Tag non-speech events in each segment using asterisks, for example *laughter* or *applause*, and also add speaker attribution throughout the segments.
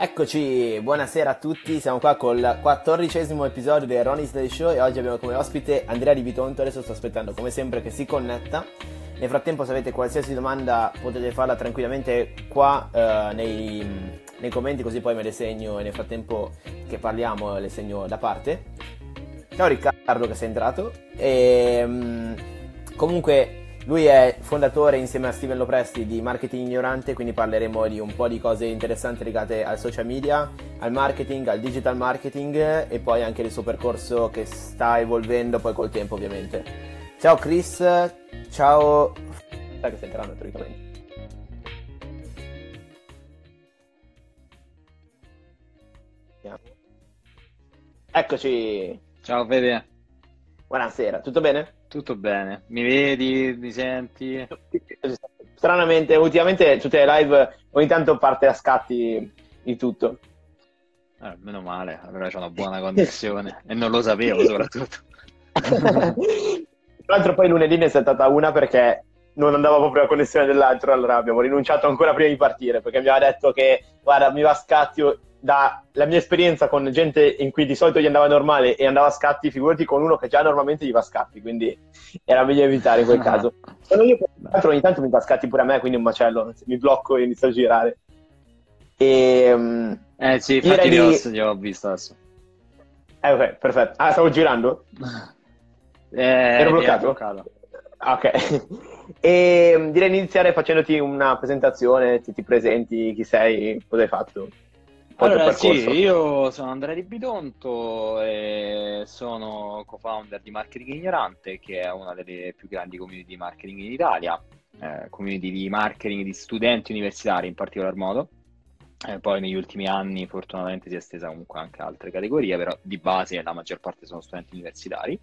Speaker 1: Eccoci, buonasera a tutti, siamo qua col quattordicesimo episodio del Ronnie's Day Show e oggi abbiamo come ospite Andrea Di Bitonto, adesso sto aspettando come sempre che si connetta. Nel frattempo se avete qualsiasi domanda potete farla tranquillamente qua eh, nei, nei, commenti così poi me le segno e nel frattempo che parliamo le segno da parte. Ciao Riccardo che sei entrato. E, um, comunque lui è fondatore insieme a Steven Lopresti di Marketing Ignorante, quindi parleremo di un po' di cose interessanti legate al social media, al marketing, al digital marketing e poi anche del suo percorso che sta evolvendo poi col tempo ovviamente. Ciao Chris, ciao... Sai che stai entrando teoricamente. Eccoci.
Speaker 2: Ciao Fede.
Speaker 1: Buonasera, tutto bene?
Speaker 2: Tutto bene, mi vedi, mi senti?
Speaker 1: Stranamente, ultimamente tutte le live ogni tanto parte a scatti di tutto.
Speaker 2: Eh, meno male, allora c'è una buona connessione e non lo sapevo soprattutto. *laughs*
Speaker 1: Tra l'altro poi lunedì ne è stata una perché non andava proprio la connessione dell'altro, allora abbiamo rinunciato ancora prima di partire perché mi aveva detto che guarda mi va a scatti dalla mia esperienza con gente in cui di solito gli andava normale e andava a scatti, figurati con uno che già normalmente gli va a scatti, quindi era meglio evitare in quel *laughs* caso. Sono io, tra l'altro, ogni tanto mi va a scatti pure a me, quindi un macello, mi blocco e inizio a girare.
Speaker 2: E, um, eh sì, infatti di... host li ho visto adesso.
Speaker 1: Eh ok, perfetto. Ah, stavo girando? *laughs*
Speaker 2: eh, Ero bloccato?
Speaker 1: bloccato. Ok. *laughs* e um, direi di iniziare facendoti una presentazione, ti, ti presenti, chi sei, cosa hai fatto.
Speaker 2: Allora, sì, io sono Andrea Di Bidonto e sono co-founder di Marketing Ignorante, che è una delle più grandi community di marketing in Italia, eh, community di marketing di studenti universitari in particolar modo. Eh, poi negli ultimi anni fortunatamente si è estesa comunque anche a altre categorie, però di base la maggior parte sono studenti universitari.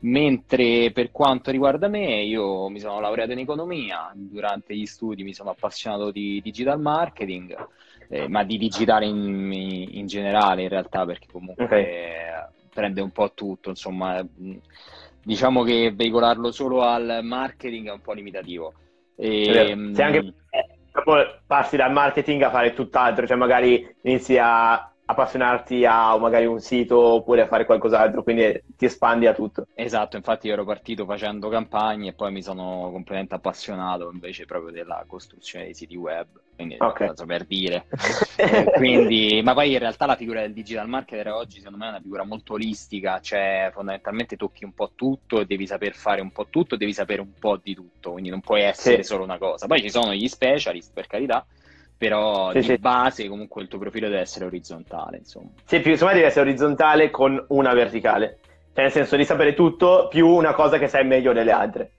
Speaker 2: Mentre per quanto riguarda me, io mi sono laureato in economia, durante gli studi mi sono appassionato di digital marketing eh, ma di digitale in, in, generale in realtà, perché comunque okay. prende un po' tutto, insomma, diciamo che veicolarlo solo al marketing è un po' limitativo.
Speaker 1: E, Se anche passi dal marketing a fare tutt'altro, cioè magari inizi a appassionarti a magari un sito oppure a fare qualcos'altro, quindi ti espandi a tutto.
Speaker 2: Esatto, infatti ero partito facendo campagne e poi mi sono completamente appassionato invece proprio della costruzione dei siti web, quindi okay. per dire. *laughs* Eh, quindi, ma poi in realtà la figura del digital marketer oggi secondo me è una figura molto olistica, cioè fondamentalmente tocchi un po' tutto, devi saper fare un po' tutto, devi sapere un po' di tutto, quindi non puoi essere sì. solo una cosa. Poi ci sono gli specialist, per carità, però sì, di sì. base comunque il tuo profilo deve essere orizzontale, insomma.
Speaker 1: Sì, più, insomma deve essere orizzontale con una verticale, cioè nel senso di sapere tutto più una cosa che sai meglio delle altre.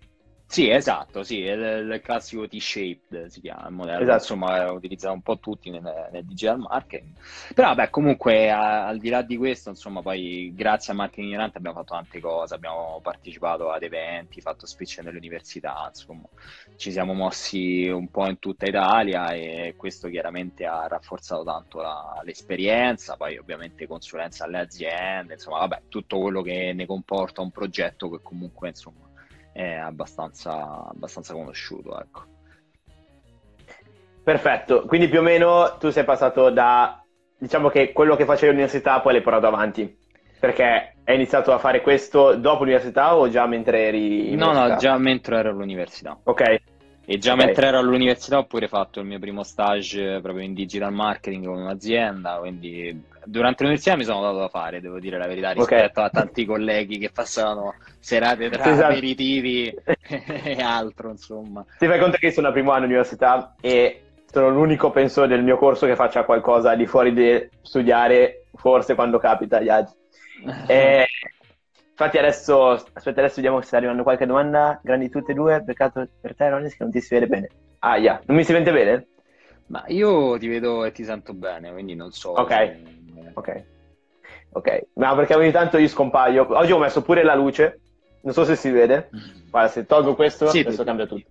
Speaker 2: Sì, esatto, sì, è il classico T-shaped si chiama il modello, esatto. insomma utilizzato un po' tutti nel, nel digital marketing. Però vabbè, comunque a, al di là di questo, insomma, poi grazie a Marketing Ignorante abbiamo fatto tante cose, abbiamo partecipato ad eventi, fatto speech nelle università, insomma, ci siamo mossi un po' in tutta Italia e questo chiaramente ha rafforzato tanto la, l'esperienza, poi ovviamente consulenza alle aziende, insomma, vabbè, tutto quello che ne comporta un progetto che comunque, insomma, è abbastanza, abbastanza conosciuto. Ecco.
Speaker 1: Perfetto, quindi più o meno tu sei passato da, diciamo che quello che facevi all'università poi l'hai portato avanti, perché hai iniziato a fare questo dopo l'università o già mentre eri
Speaker 2: No, no, già mentre ero all'università.
Speaker 1: Ok.
Speaker 2: E già okay. mentre ero all'università ho pure fatto il mio primo stage proprio in digital marketing con un'azienda, quindi durante l'università mi sono dato da fare, devo dire la verità, rispetto okay. a tanti colleghi che passavano serate tra esatto. aperitivi *laughs* e altro, insomma.
Speaker 1: Ti fai conto che sono al primo anno all'università e sono l'unico, penso, del mio corso che faccia qualcosa di fuori di studiare, forse quando capita agli altri. *laughs* e Infatti adesso, aspetta, adesso vediamo se sta arrivando qualche domanda. Grandi tutte e due, peccato per te Ronis che non ti si vede bene. Ah, yeah. non mi si sente bene?
Speaker 2: Ma io ti vedo e ti sento bene, quindi non so.
Speaker 1: Ok, se... ok. Ok, ma perché ogni tanto io scompaio. Oggi ho messo pure la luce, non so se si vede. Mm. Guarda, se tolgo questo, sì, adesso cambia tutto.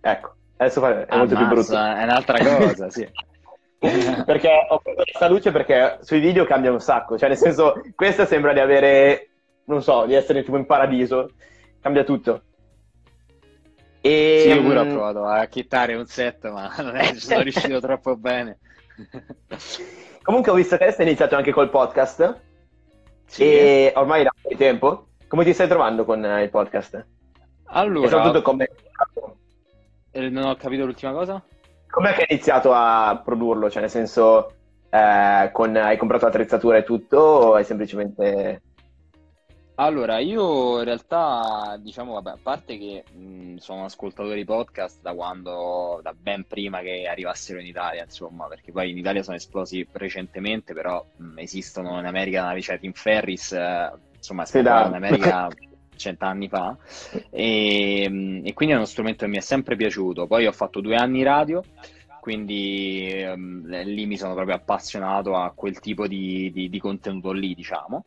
Speaker 1: Ecco, adesso è ah, molto più brutto.
Speaker 2: È un'altra cosa, sì. *laughs*
Speaker 1: perché ho preso questa luce perché sui video cambia un sacco, cioè nel senso questa sembra di avere, non so, di essere tipo in paradiso, cambia tutto.
Speaker 2: E... Sì, io pure ho provato a chittare un set, ma non è, sono riuscito troppo bene. *laughs*
Speaker 1: Comunque ho visto che adesso hai iniziato anche col podcast sì. e ormai da un po' di tempo. Come ti stai trovando con il podcast?
Speaker 2: Allora... E soprattutto come... Eh, non ho capito l'ultima cosa?
Speaker 1: Com'è che hai iniziato a produrlo? Cioè nel senso, eh, con... hai comprato l'attrezzatura e tutto o hai semplicemente...
Speaker 2: Allora, io in realtà, diciamo, vabbè, a parte che mh, sono ascoltatore di podcast da quando, da ben prima che arrivassero in Italia, insomma, perché poi in Italia sono esplosi recentemente, però mh, esistono in America cioè Tim Ferris, eh, insomma, sì, in America *laughs* cent'anni fa, e, e quindi è uno strumento che mi è sempre piaciuto. Poi ho fatto due anni radio, quindi um, lì mi sono proprio appassionato a quel tipo di, di, di, contenuto lì, diciamo.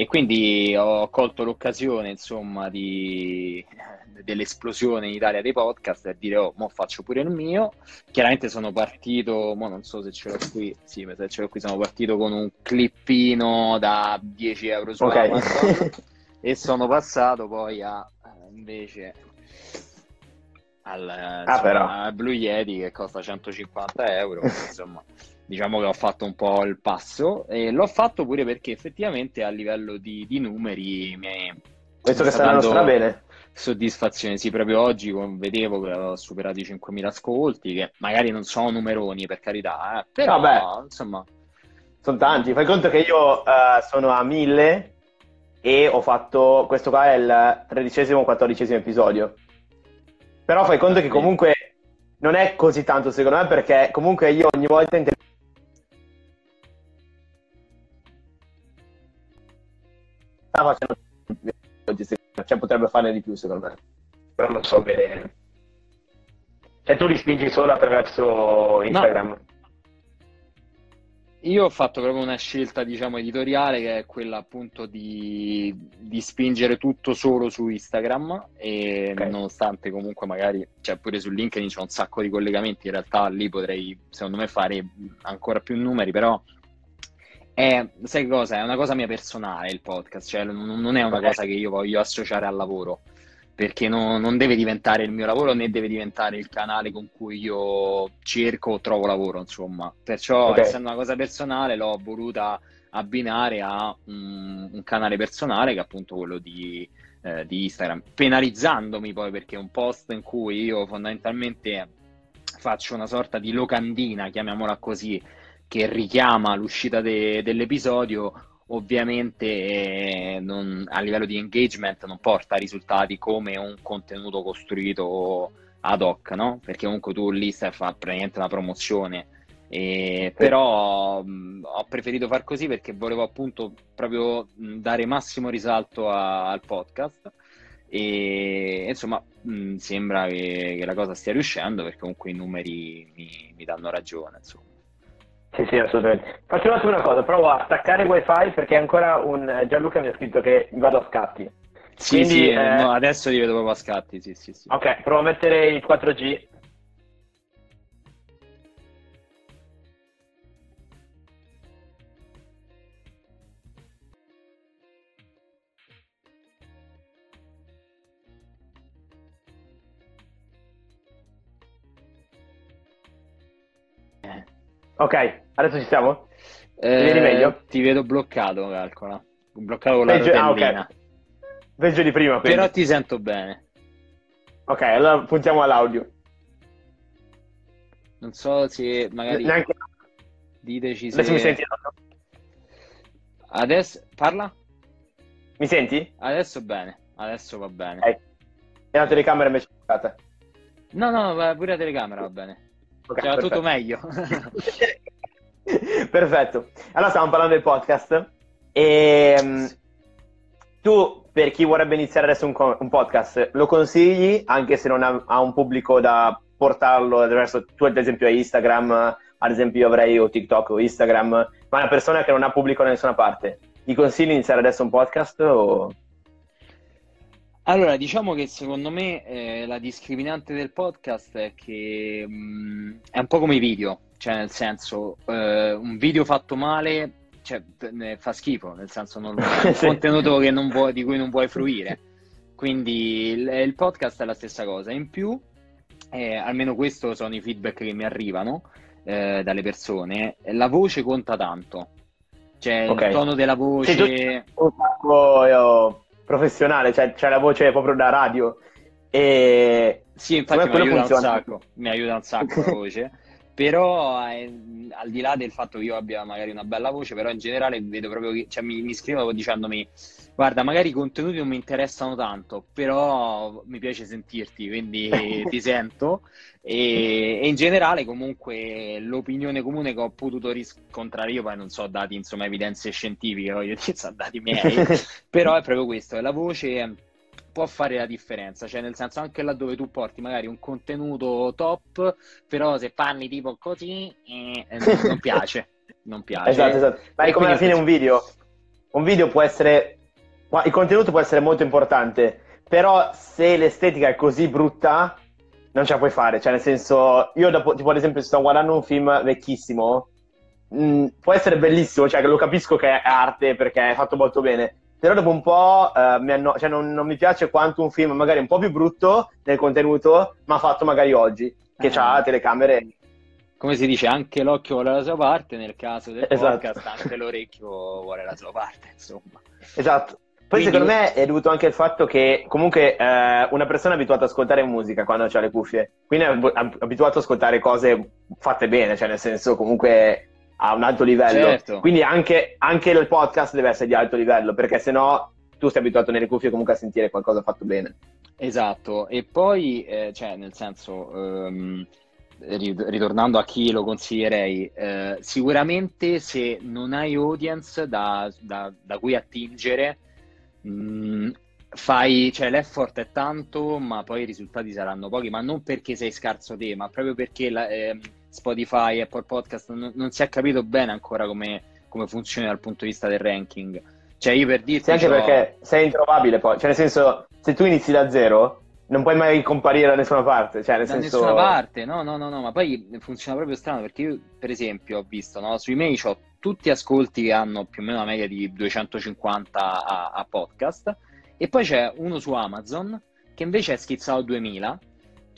Speaker 2: E quindi ho colto l'occasione, insomma, di, dell'esplosione in Italia dei podcast e dire, oh, mo faccio pure il mio. Chiaramente sono partito, mo non so se ce l'ho qui, sì, se ce l'ho qui, sono partito con un clippino da 10 euro su okay. Amazon *laughs* e sono passato poi a, invece, al, ah, insomma, Blue Yeti che costa 150 euro. insomma, *laughs* diciamo che ho fatto un po' il passo e l'ho fatto pure perché effettivamente a livello di, di numeri mi
Speaker 1: Penso che saranno stra bene.
Speaker 2: Soddisfazione, sì, proprio oggi vedevo che ho superato i 5.000 ascolti, che magari non sono numeroni per carità, eh, però Vabbè. insomma...
Speaker 1: Sono tanti, fai conto che io uh, sono a 1000 e ho fatto, questo qua è il tredicesimo o quattordicesimo episodio. Però fai conto che comunque non è così tanto secondo me perché comunque io ogni volta in stava facendo cioè potrebbe farne di più secondo me però non so bene cioè tu li spingi solo attraverso Instagram no.
Speaker 2: Io ho fatto proprio una scelta, diciamo, editoriale che è quella appunto di, di spingere tutto solo su Instagram e okay. nonostante comunque magari, cioè pure su LinkedIn c'è un sacco di collegamenti, in realtà lì potrei, secondo me, fare ancora più numeri, però è, sai cosa? È una cosa mia personale il podcast, cioè non, non è una cosa che io voglio associare al lavoro perché no, non deve diventare il mio lavoro né deve diventare il canale con cui io cerco o trovo lavoro, insomma. Perciò, okay. essendo una cosa personale, l'ho voluta abbinare a un, un canale personale che è appunto quello di, eh, di, Instagram, penalizzandomi poi perché è un post in cui io fondamentalmente faccio una sorta di locandina, chiamiamola così, che richiama l'uscita de- dell'episodio ovviamente eh, non, a livello di engagement non porta risultati come un contenuto costruito ad hoc, no? Perché comunque tu lì stai a fare praticamente una promozione. E, però mh, ho preferito far così perché volevo appunto proprio dare massimo risalto a, al podcast e insomma mh, sembra che, che, la cosa stia riuscendo perché comunque i numeri mi, mi danno ragione insomma.
Speaker 1: Sì, sì, assolutamente. Faccio un attimo una cosa, provo a staccare il wifi perché ancora un Gianluca mi ha scritto che vado a scatti.
Speaker 2: Sì, Quindi, sì, eh... no, adesso li vedo proprio a scatti, sì, sì, sì.
Speaker 1: Ok, provo a mettere il 4G. Ok, adesso ci siamo?
Speaker 2: Eh, ti vedi meglio? Ti vedo bloccato, calcola. Bloccato con la Peggio, ah, okay.
Speaker 1: Peggio di prima,
Speaker 2: quindi. Però ti sento bene.
Speaker 1: Ok, allora puntiamo all'audio.
Speaker 2: Non so se magari...
Speaker 1: Neanche...
Speaker 2: Diteci
Speaker 1: se... Adesso mi senti?
Speaker 2: Adesso... Parla?
Speaker 1: Mi senti?
Speaker 2: Adesso bene, adesso va bene.
Speaker 1: Okay. E la telecamera invece è bloccata?
Speaker 2: No, no, pure la telecamera va bene. C'era tutto meglio. *laughs*
Speaker 1: perfetto. Allora stiamo parlando del podcast e ehm, tu per chi vorrebbe iniziare adesso un, un, podcast lo consigli anche se non ha, ha, un pubblico da portarlo attraverso tu ad esempio hai Instagram ad esempio io avrei o TikTok o Instagram ma una persona che non ha pubblico da nessuna parte gli consigli iniziare adesso un podcast o
Speaker 2: allora, diciamo che secondo me eh, la discriminante del podcast è che mh, mm, è un po' come i video, cioè nel senso, eh, un video fatto male cioè, fa schifo, nel senso non, *laughs* è un contenuto vuoi, di cui non vuoi fruire. Quindi il, il, podcast è la stessa cosa. In più, eh, almeno questo sono i feedback che mi arrivano, eh, dalle persone, la voce conta tanto. Cioè, okay. il tono della voce...
Speaker 1: Sì, tu, sacco io, professionale, cioè c'è la voce proprio da radio. E...
Speaker 2: Sì, infatti mi aiuta, un sacco, mi aiuta un sacco la voce. *laughs* però eh, al di là del fatto che io abbia magari una bella voce, però in generale vedo proprio che cioè, mi, mi scrivono dicendomi guarda, magari i contenuti non mi interessano tanto, però mi piace sentirti, quindi *laughs* ti sento. E, e, in generale comunque l'opinione comune che ho potuto riscontrare io, poi non so dati, insomma, evidenze scientifiche, voglio dire, *laughs* sono dati miei, *laughs* però è proprio questo, è la voce può fare la differenza, cioè nel senso anche laddove tu porti magari un contenuto top, però se parli tipo così eh, non *laughs* piace, non piace.
Speaker 1: Esatto, esatto. Ma è come alla fine un video, un video può essere, il contenuto può essere molto importante, però se l'estetica è così brutta non ce la puoi fare, cioè nel senso, io dopo, tipo ad esempio sto guardando un film vecchissimo, mh, mm, può essere bellissimo, cioè lo capisco che è arte perché è fatto molto bene, però dopo un po' eh, mi anno- cioè non, non, mi piace quanto un film magari un po' più brutto nel contenuto, ma fatto magari oggi, che eh. ha telecamere.
Speaker 2: Come si dice, anche l'occhio vuole la sua parte, nel caso del esatto. podcast anche l'orecchio vuole la sua parte, insomma.
Speaker 1: Esatto. Poi Quindi... secondo me è dovuto anche al fatto che comunque eh, una persona è abituata ad ascoltare musica quando ha le cuffie, quindi è abituato ad ascoltare cose fatte bene, cioè nel senso comunque a un alto livello. Certo. Quindi anche, anche, il podcast deve essere di alto livello, perché se no tu sei abituato nelle cuffie comunque a sentire qualcosa fatto bene.
Speaker 2: Esatto, e poi, eh, cioè, nel senso, um, ritornando a chi lo consiglierei, eh, sicuramente se non hai audience da, da, da cui attingere, mh, mm, fai, cioè l'effort è tanto, ma poi i risultati saranno pochi, ma non perché sei scarso te, ma proprio perché la, eh, Spotify, Apple Podcast, non, non, si è capito bene ancora come, come, funziona dal punto di vista del ranking. Cioè io per dirti...
Speaker 1: Sì, anche perché sei introvabile poi, cioè nel senso, se tu inizi da zero, non puoi mai comparire da nessuna parte. Cioè, nel
Speaker 2: da
Speaker 1: senso...
Speaker 2: nessuna parte, no, no, no, no, ma poi funziona proprio strano perché io, per esempio, ho visto, no, sui mail ho tutti ascolti che hanno più o meno una media di 250 a, a podcast e poi c'è uno su Amazon che invece è schizzato a 2000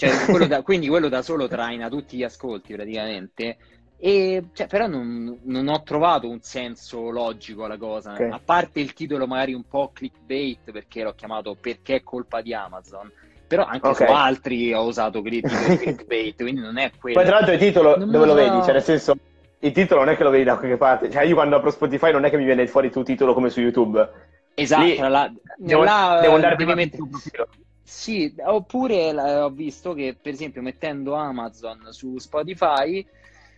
Speaker 2: cioè, quello *laughs* da, quindi quello da solo traina tutti gli ascolti praticamente. E, cioè, però non, non, ho trovato un senso logico alla cosa, okay. a parte il titolo magari un po' clickbait perché l'ho chiamato perché è colpa di Amazon, però anche okay. su altri ho usato clickbait, quindi non è *laughs* quello.
Speaker 1: Poi tra l'altro il titolo non dove lo vedi? Cioè nel senso, il titolo non è che lo vedi da qualche parte, cioè io quando apro Spotify non è che mi viene fuori tuo titolo come su YouTube.
Speaker 2: Esatto, Lì,
Speaker 1: la, devo, là, devo andare prima mettere...
Speaker 2: Sì, oppure ho visto che per esempio mettendo Amazon su Spotify,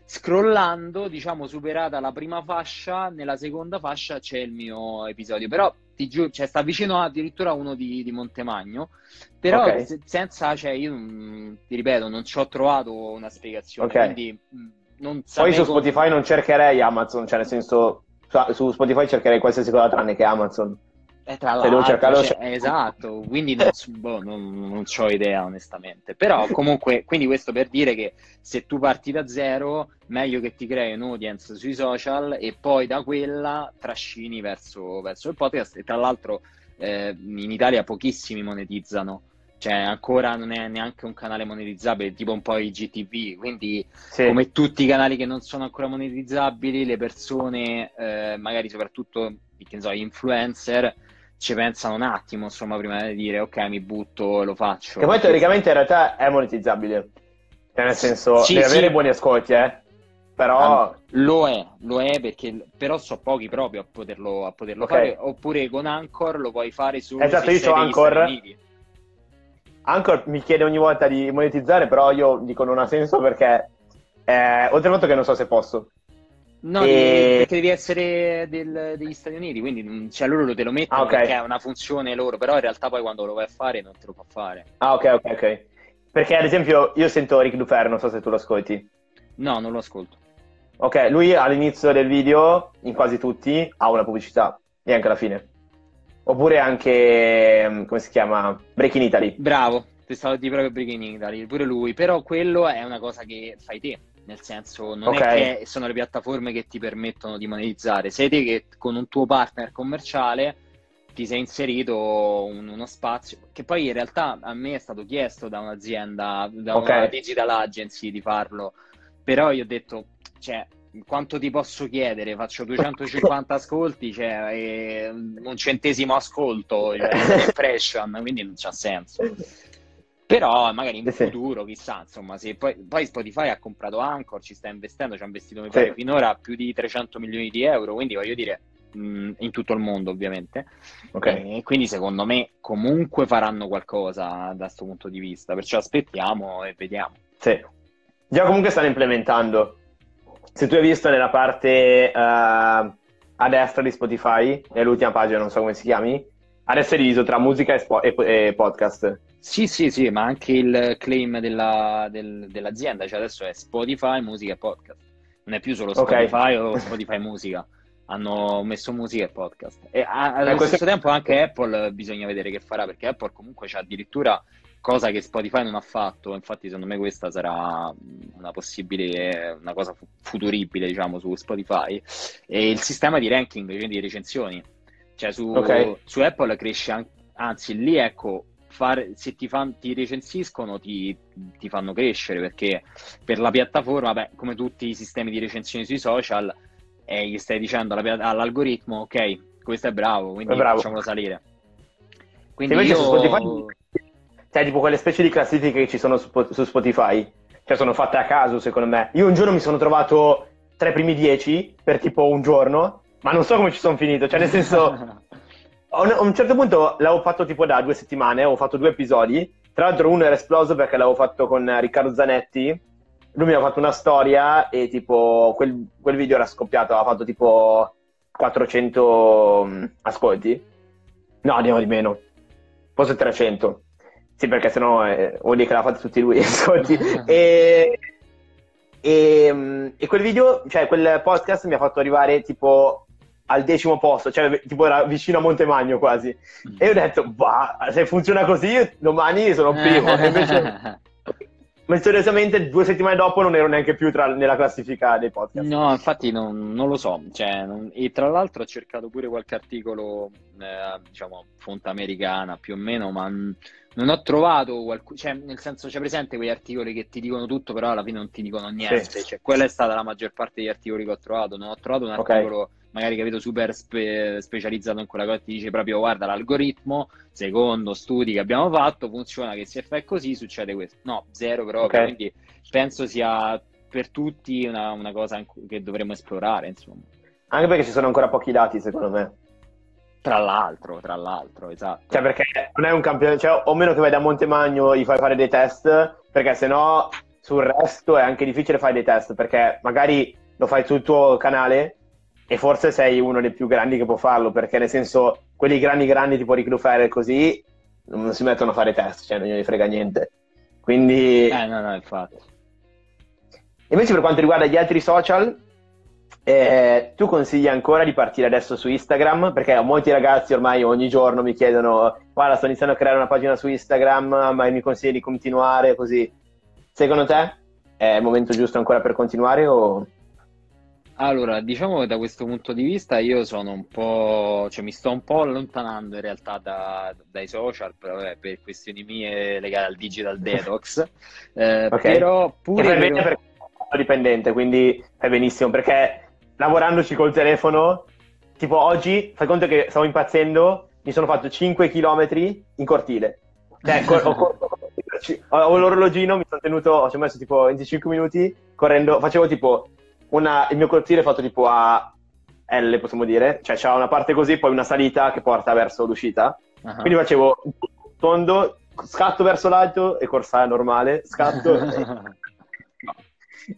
Speaker 2: scrollando, diciamo, superata la prima fascia, nella seconda fascia c'è il mio episodio. Però ti giuro, cioè, sta vicino addirittura uno di, di Montemagno. Però okay. se, senza, cioè, io ti ripeto, non ci ho trovato una spiegazione. Okay. Quindi non
Speaker 1: Poi su Spotify non cercherei Amazon, cioè nel senso, su Spotify cercherei qualsiasi cosa tranne che Amazon.
Speaker 2: Eh, tra l'altro, cioè, esatto, quindi non, boh, non, non ho idea onestamente, però comunque, quindi questo per dire che se tu parti da zero, meglio che ti crei un'audience sui social e poi da quella trascini verso, verso il podcast. E tra l'altro eh, in Italia pochissimi monetizzano, cioè ancora non è neanche un canale monetizzabile, tipo un po' i GTV, quindi sì. come tutti i canali che non sono ancora monetizzabili, le persone, eh, magari soprattutto, che so, influencer, ci pensano un attimo, insomma, prima di dire ok, mi butto e lo faccio.
Speaker 1: Che poi teoricamente in realtà è monetizzabile. Cioè, nel senso, sì, deve sì. avere buoni ascolti, eh. Però...
Speaker 2: Lo è, lo è perché però so pochi proprio a poterlo, a poterlo okay. fare. Oppure con Anchor lo puoi fare su
Speaker 1: Esatto, io ho Anchor. Anchor mi chiede ogni volta di monetizzare, però io dico non ha senso perché eh, oltre al fatto che non so se posso.
Speaker 2: No, e... perché devi essere del, degli Stati Uniti, quindi cioè, loro te lo mettono ah, okay. perché è una funzione loro, però in realtà poi quando lo vai a fare non te lo fa fare.
Speaker 1: Ah, ok, ok, ok. Perché ad esempio io sento Rick Dufer, non so se tu lo ascolti.
Speaker 2: No, non lo ascolto.
Speaker 1: Ok, lui all'inizio del video, in quasi tutti, ha una pubblicità, e anche alla fine. Oppure anche, mm, come si chiama? Breaking Italy.
Speaker 2: Bravo, ti stavo di proprio Breaking Italy, pure lui, però quello è una cosa che fai te nel senso non okay. è che sono le piattaforme che ti permettono di monetizzare, sei te che con un tuo partner commerciale ti sei inserito un, uno spazio che poi in realtà a me è stato chiesto da un'azienda, da okay. una digital agency di farlo, però io ho detto, cioè, quanto ti posso chiedere? Faccio 250 *laughs* ascolti, cioè, un centesimo ascolto, cioè, *laughs* impression, quindi non c'ha senso. Però magari in sì. futuro, chissà, insomma, se poi, poi, Spotify ha comprato Anchor, ci sta investendo, ci ha investito mi pare sì. finora più di 300 milioni di euro, quindi voglio dire, mh, in tutto il mondo ovviamente. Okay. E quindi secondo me comunque faranno qualcosa da questo punto di vista, perciò aspettiamo e vediamo.
Speaker 1: Sì. Già comunque stanno implementando. Se tu hai visto nella parte uh, a destra di Spotify, nell'ultima pagina, non so come si chiami, adesso è diviso tra musica e, spo- e, e podcast.
Speaker 2: Sì, sì, sì, ma anche il claim della, del, dell'azienda, cioè adesso è Spotify, musica e podcast. Non è più solo Spotify okay. o Spotify musica. Hanno messo musica e podcast. E a, allo eh, stesso tempo anche Apple bisogna vedere che farà, perché Apple comunque c'è addirittura cosa che Spotify non ha fatto. Infatti, secondo me, questa sarà una possibile, una cosa futuribile, diciamo, su Spotify. E il sistema di ranking, quindi di recensioni. Cioè, su, okay. su Apple cresce anche, anzi, lì ecco fare, se ti, fan, ti recensiscono ti, ti, fanno crescere perché per la piattaforma, beh, come tutti i sistemi di recensione sui social, eh, gli stai dicendo alla, all'algoritmo, ok, questo è bravo, quindi è bravo. facciamolo salire.
Speaker 1: Quindi io... su Spotify, cioè tipo quelle specie di classifiche che ci sono su, su Spotify, cioè sono fatte a caso secondo me. Io un giorno mi sono trovato tra i primi dieci per tipo un giorno, ma non so come ci sono finito, cioè nel senso *laughs* a un certo punto l'avevo fatto tipo da due settimane, avevo fatto due episodi. Tra l'altro uno era esploso perché l'avevo fatto con Riccardo Zanetti. Lui mi ha fatto una storia e tipo quel, quel video era scoppiato, aveva fatto tipo 400 mm, ascolti. No, andiamo di meno. Forse 300. Sì, perché sennò eh, vuol dire che l'ha fatto tutti lui, *laughs* ascolti. e, e, mm, e quel video, cioè quel podcast mi ha fatto arrivare tipo al decimo posto, cioè tipo era vicino a Montemagno quasi. E io ho detto, bah, se funziona così, domani sono primo. E invece, *laughs* misteriosamente, due settimane dopo non ero neanche più tra, nella classifica dei podcast.
Speaker 2: No, infatti non, non lo so. Cioè, non, e tra l'altro ho cercato pure qualche articolo, eh, diciamo, fonte americana più o meno, ma non ho trovato qualcuno, cioè nel senso c'è presente quegli articoli che ti dicono tutto però alla fine non ti dicono niente, sì. cioè quella è stata la maggior parte degli articoli che ho trovato, non ho trovato un articolo okay magari capito super spe- specializzato in quella cosa, ti dice proprio guarda l'algoritmo, secondo studi che abbiamo fatto, funziona che se fai così succede questo. No, zero proprio, okay. quindi penso sia per tutti una, una cosa che dovremmo esplorare, insomma.
Speaker 1: Anche perché ci sono ancora pochi dati, secondo me.
Speaker 2: Tra l'altro, tra l'altro, esatto.
Speaker 1: Cioè, perché non è un campione, cioè, o meno che vai da Montemagno gli fai fare dei test, perché sennò sul resto è anche difficile fare dei test, perché magari lo fai sul tuo canale, e forse sei uno dei più grandi che può farlo, perché nel senso, quelli grandi grandi tipo Rick Lufer così, non si mettono a fare test, cioè non gli frega niente. Quindi...
Speaker 2: Eh, no, no, infatti.
Speaker 1: Invece per quanto riguarda gli altri social, eh, tu consigli ancora di partire adesso su Instagram? Perché molti ragazzi ormai ogni giorno mi chiedono, guarda, sto iniziando a creare una pagina su Instagram, ma mi consigli di continuare così? Secondo te è il momento giusto ancora per continuare o...
Speaker 2: Allora, diciamo che da questo punto di vista io sono un po', cioè mi sto un po' allontanando in realtà da, dai social vabbè, per questioni mie legate al digital detox. *laughs* Eh, okay. Però pure...
Speaker 1: Fai bene perché sono dipendente, quindi fai benissimo perché lavorandoci col telefono, tipo oggi, fai conto che stavo impazzendo, mi sono fatto 5 km in cortile. Cioè, ho, ho, ho l'orologino, mi sono tenuto, ci ho messo tipo 25 minuti correndo, facevo tipo una, il mio cortile è fatto tipo a L, possiamo dire, cioè c'ha una parte così, poi una salita che porta verso l'uscita. Uh-huh. Quindi facevo tondo, scatto verso l'alto e corsa normale, scatto. *laughs*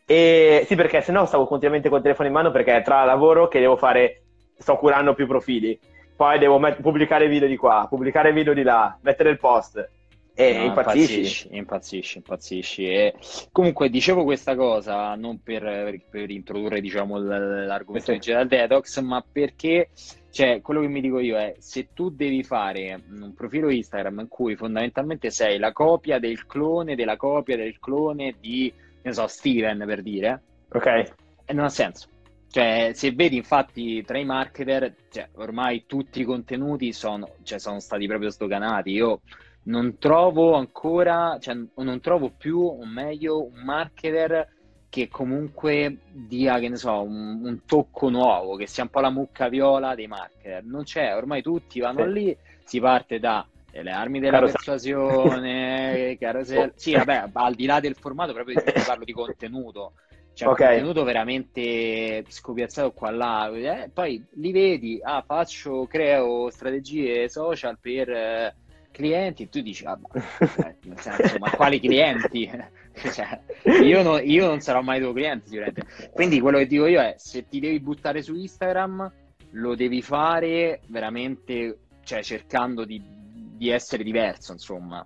Speaker 1: e sì, perché sennò stavo continuamente col telefono in mano perché tra lavoro che devo fare, sto curando più profili, poi devo met- pubblicare video di qua, pubblicare video di là, mettere il post e no, impazzisci.
Speaker 2: impazzisci. Impazzisci. E comunque dicevo questa cosa non per, per introdurre diciamo, l'argomento di Digital Detox, ma perché cioè, quello che mi dico io è se tu devi fare un profilo Instagram in cui fondamentalmente sei la copia del clone della copia del clone di, ne so, Steven per dire,
Speaker 1: ok,
Speaker 2: e non ha senso. Cioè, se vedi infatti tra i marketer, cioè, ormai tutti i contenuti sono, cioè, sono stati proprio sdoganati. Io non trovo ancora, cioè non trovo più, o meglio, un marketer che comunque dia, che ne so, un, un, tocco nuovo, che sia un po' la mucca viola dei marketer. Non c'è, ormai tutti vanno sì. lì, si parte da eh, le armi della Caro persuasione, *laughs* carosello. Sì, vabbè, al di là del formato, proprio *laughs* parlo di contenuto. Cioè, okay. contenuto veramente scopiazzato qua là. Eh, poi li vedi, ah, faccio, creo strategie social per eh, clienti, tu dici, ah, ma, cioè, *laughs* nel senso, ma quali clienti? *laughs* cioè, io, no, io, non sarò mai tuo cliente sicuramente. Quindi quello che dico io è, se ti devi buttare su Instagram, lo devi fare veramente, cioè, cercando di, di essere diverso, insomma.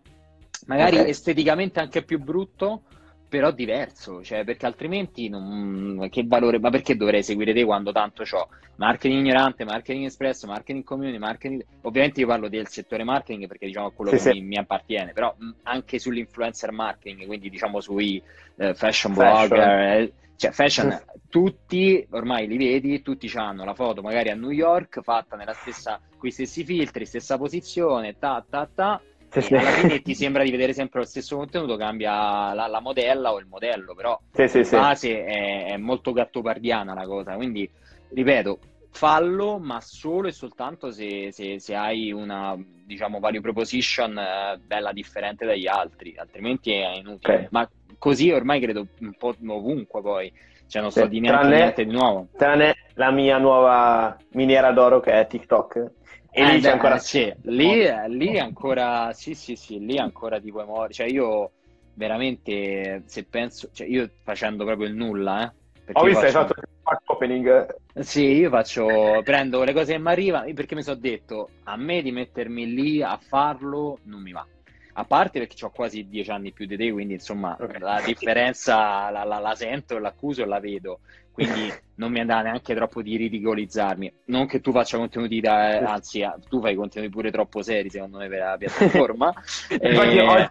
Speaker 2: Magari okay. esteticamente anche più brutto, però diverso, cioè, perché altrimenti non... che valore, ma perché dovrei seguire te quando tanto ho marketing ignorante, marketing espresso, marketing community, marketing, ovviamente io parlo del settore marketing perché diciamo quello sì, che sì. Mi, mi, appartiene, però anche sull'influencer marketing, quindi diciamo sui eh, fashion, fashion blogger, eh, cioè fashion, tutti ormai li vedi, tutti hanno la foto magari a New York fatta nella stessa, con i stessi filtri, stessa posizione, ta ta ta, sì, sì. alla fine ti *laughs* sembra di vedere sempre lo stesso contenuto, cambia la, la modella o il modello, però sì, sì, base è, è, molto gattopardiana la cosa, quindi ripeto, fallo, ma solo e soltanto se, se, se hai una, diciamo, value proposition eh, bella differente dagli altri, altrimenti è inutile. Okay. Ma così ormai credo un po' ovunque poi, cioè non so di tranne, niente di nuovo.
Speaker 1: Tranne la mia nuova miniera d'oro che è TikTok,
Speaker 2: e lì eh, c'è ancora... Sì, lì, lì ancora... Sì, sì, sì, lì ancora ti puoi muovere. Cioè io veramente, se penso... Cioè io facendo proprio il nulla, eh.
Speaker 1: Ho visto, hai fatto il opening.
Speaker 2: Sì, io faccio, prendo le cose che mi arrivano, perché mi sono detto, a me di mettermi lì a farlo non mi va. A parte perché ho quasi dieci anni più di te, quindi insomma okay. la differenza la, la, la sento, l'accuso e la vedo quindi non mi andava neanche troppo di ridicolizzarmi. Non che tu faccia contenuti da, anzi, tu fai contenuti pure troppo seri, secondo me, per la piattaforma. *laughs*
Speaker 1: e... oggi,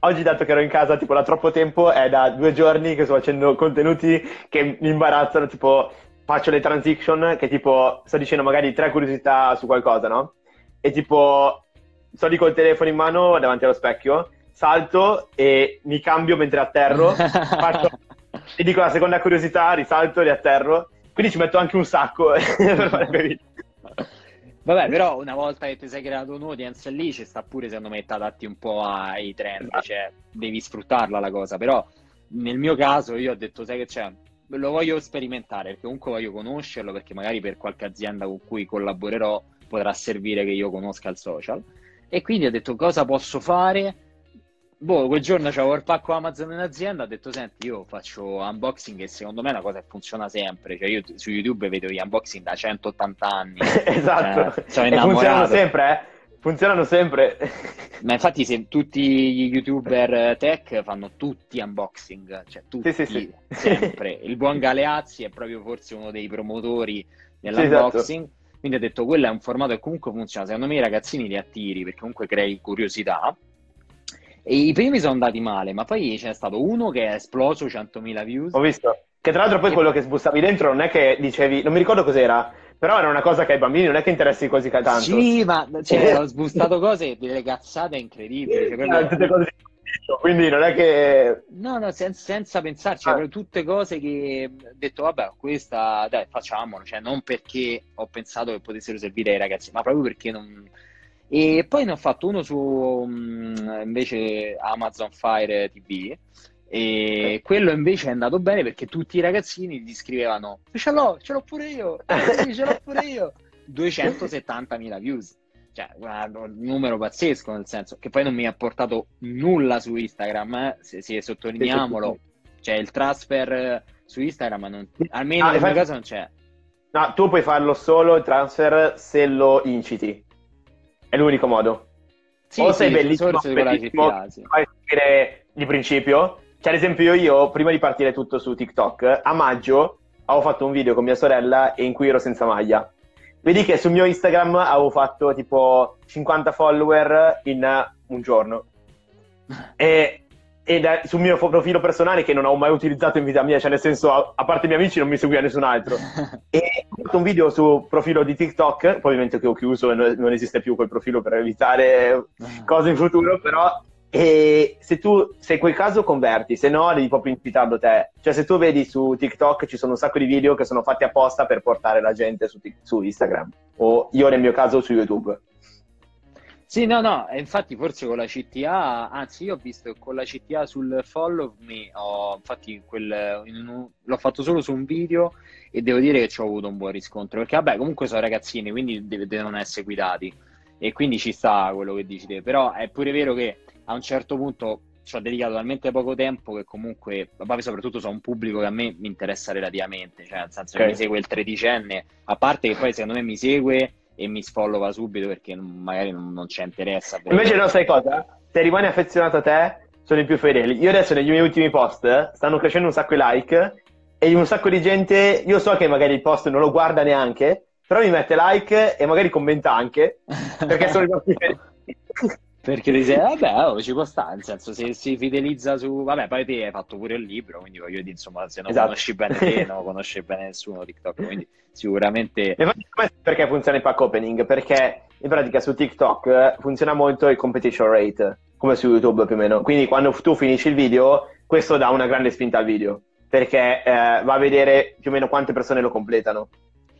Speaker 1: oggi, dato che ero in casa tipo da troppo tempo, è da due giorni che sto facendo contenuti che mi imbarazzano, tipo faccio le transition che tipo sto dicendo magari tre curiosità su qualcosa, no? E tipo sto lì col telefono in mano davanti allo specchio, salto e mi cambio mentre atterro, *laughs* faccio e dico la seconda curiosità, risalto, riatterro. Quindi ci metto anche un sacco *laughs* per fare video.
Speaker 2: Vabbè, però una volta che ti sei creato un'audience lì ci sta pure secondo me adatti un po' ai trend, esatto. cioè devi sfruttarla la cosa, però nel mio caso io ho detto sai che c'è, lo voglio sperimentare perché comunque voglio conoscerlo perché magari per qualche azienda con cui collaborerò potrà servire che io conosca il social e quindi ho detto cosa posso fare boh, quel giorno c'avevo il pacco Amazon in azienda, ho detto, senti, io faccio unboxing e secondo me è una cosa che funziona sempre. Cioè, io su YouTube vedo gli unboxing da 180 anni. *laughs*
Speaker 1: esatto. Cioè, sono innamorato. funzionano sempre, eh? Funzionano sempre.
Speaker 2: Ma infatti se tutti gli youtuber tech fanno tutti unboxing, cioè tutti, sì, sì, sì. sempre. Il buon Galeazzi è proprio forse uno dei promotori dell'unboxing. Esatto. Quindi ho detto, quello è un formato che comunque funziona. Secondo me i ragazzini li attiri perché comunque crei curiosità e i primi sono andati male, ma poi c'è stato uno che è esploso 100.000 views.
Speaker 1: Ho visto. Che tra l'altro poi quello che sbussavi dentro non è che dicevi, non mi ricordo cos'era, però era una cosa che ai bambini non è che interessi così tanto.
Speaker 2: Sì, ma cioè, *laughs* ho sbustato cose, delle cazzate incredibili. Cioè, proprio...
Speaker 1: tutte cose quindi non è che...
Speaker 2: No, no, sen- senza pensarci, ah. tutte cose che ho detto, vabbè, questa, dai, facciamolo, cioè non perché ho pensato che potessero servire ai ragazzi, ma proprio perché non e poi ne ho fatto uno su um, invece Amazon Fire TV. E quello invece è andato bene perché tutti i ragazzini gli scrivevano: Ce l'ho, ce l'ho pure io, eh, ce l'ho pure io. 270.000 *laughs* views, cioè un numero pazzesco, nel senso che poi non mi ha portato nulla su Instagram, eh, se, se sottolineiamolo, cioè il transfer su Instagram, non, almeno ah, nel mio caso non c'è.
Speaker 1: No, tu puoi farlo solo il transfer se lo inciti è l'unico modo. Sì, o sei sì, bellissimo, bellissimo puoi seguire di principio. Cioè, ad esempio, io prima di partire tutto su TikTok, a maggio avevo fatto un video con mia sorella in cui ero senza maglia. Vedi che sul mio Instagram avevo fatto tipo 50 follower in un giorno. *laughs* E e da, sul mio profilo personale che non ho mai utilizzato in vita mia, cioè nel senso a, a parte i miei amici non mi seguiva nessun altro. *laughs* e ho fatto un video sul profilo di TikTok, poi ovviamente che ho chiuso e non, non esiste più quel profilo per evitare cose in futuro, però E se tu, se in quel caso converti, se no devi proprio invitarlo te. Cioè, se tu vedi su TikTok ci sono un sacco di video che sono fatti apposta per portare la gente su, su Instagram, o io nel mio caso su YouTube.
Speaker 2: Sì, no, no, infatti forse con la CTA, anzi io ho visto che con la CTA sul follow me, ho, infatti quel, un, l'ho fatto solo su un video e devo dire che ci ho avuto un buon riscontro, perché vabbè comunque sono ragazzini, quindi devono essere guidati e quindi ci sta quello che dici te, però è pure vero che a un certo punto ci ho dedicato talmente poco tempo che comunque, vabbè, soprattutto sono un pubblico che a me mi interessa relativamente, cioè nel senso okay. che mi segue il tredicenne, a parte che poi secondo me mi segue e mi sfollova subito perché magari non, non ci interessa.
Speaker 1: Invece no, sai cosa? Se rimani affezionato a te, sono i più fedeli. Io adesso negli miei ultimi post stanno crescendo un sacco i like e un sacco di gente, io so che magari il post non lo guarda neanche, però mi mette like e magari commenta anche, perché sono i più fedeli. *laughs*
Speaker 2: Perché dice, vabbè, oh, ci può stare, nel senso, se si fidelizza su... Vabbè, poi te hai fatto pure il libro, quindi voglio dire, insomma, se non esatto. conosci bene te, *laughs* non conosci bene nessuno TikTok, quindi sicuramente...
Speaker 1: Perché funziona il pack opening? Perché in pratica su TikTok funziona molto il competition rate, come su YouTube più o meno. Quindi quando tu finisci il video, questo dà una grande spinta al video, perché eh, va a vedere più o meno quante persone lo completano,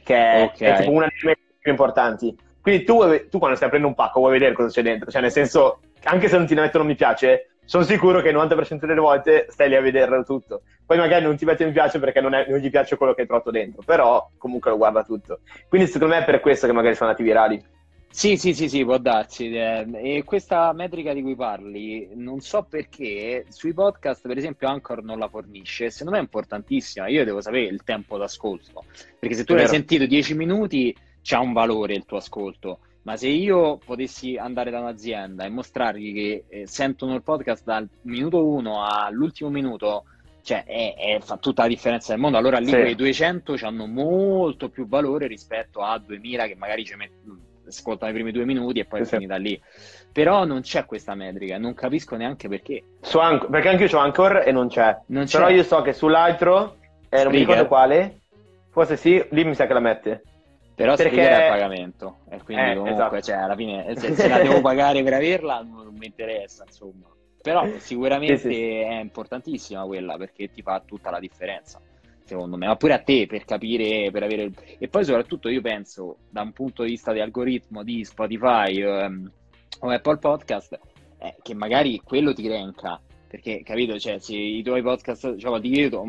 Speaker 1: che okay. è tipo una delle più importanti. Quindi tu, tu, quando stai aprendo un pacco vuoi vedere cosa c'è dentro, cioè nel senso, anche se non ti mettono mi piace, sono sicuro che il 90% delle volte stai lì a vederlo tutto. Poi magari non ti mette mi piace perché non, è, non gli piace quello che hai trovato dentro, però comunque lo guarda tutto. Quindi secondo me è per questo che magari sono andati virali.
Speaker 2: Sì, sì, sì, sì, può darsi. Eh, e questa metrica di cui parli, non so perché sui podcast, per esempio, Anchor non la fornisce. Secondo me è importantissima. Io devo sapere il tempo d'ascolto. Perché se tu l'hai sentito 10 minuti, c'ha un valore il tuo ascolto. Ma se io potessi andare da un'azienda e mostrargli che eh, sentono il podcast dal minuto 1 all'ultimo minuto, cioè è, è, fa tutta la differenza del mondo. Allora lì sì. quei 200 hanno molto più valore rispetto a 2000 che magari ci mettono ascoltano i primi due minuti e poi sì, è finita lì. Però non c'è questa metrica, non capisco neanche perché.
Speaker 1: Su Anchor, perché anche io ho Anchor e non c'è. non c'è. Però io so che sull'altro, eh, non mi ricordo quale, forse sì, lì mi sa che la mette.
Speaker 2: Però perché è a pagamento e quindi eh, comunque esatto. cioè, alla fine se, *laughs* se la devo pagare per averla non, mi interessa insomma però sicuramente sì, sì. è importantissima quella perché ti fa tutta la differenza secondo me ma pure a te per capire per avere e poi soprattutto io penso da un punto di vista di algoritmo di Spotify um, o Apple Podcast eh, che magari quello ti renca perché capito cioè se i tuoi podcast cioè, ti vedo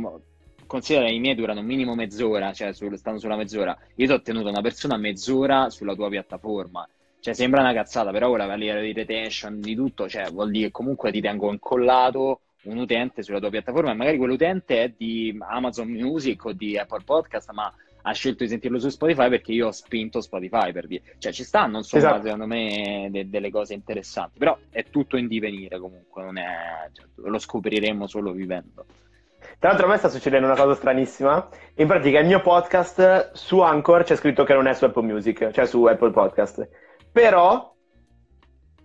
Speaker 2: considera i miei durano minimo mezz'ora, cioè sul, stanno sulla mezz'ora. Io ti ho tenuto una persona mezz'ora sulla tua piattaforma. Cioè, sembra una cazzata, però ora a livello di retention, di tutto, cioè, vuol dire che comunque ti tengo incollato un utente sulla tua piattaforma e magari quell'utente è di Amazon Music o di Apple Podcast, ma ha scelto di sentirlo su Spotify perché io ho spinto Spotify per dire. Cioè, ci stanno, insomma, esatto. secondo me, de- delle cose interessanti. Però è tutto in divenire comunque, non è... Cioè, lo scopriremo solo vivendo.
Speaker 1: Tra l'altro a me sta succedendo una cosa stranissima. In pratica il mio podcast su Anchor c'è scritto che non è su Apple Music, cioè su Apple Podcast. Però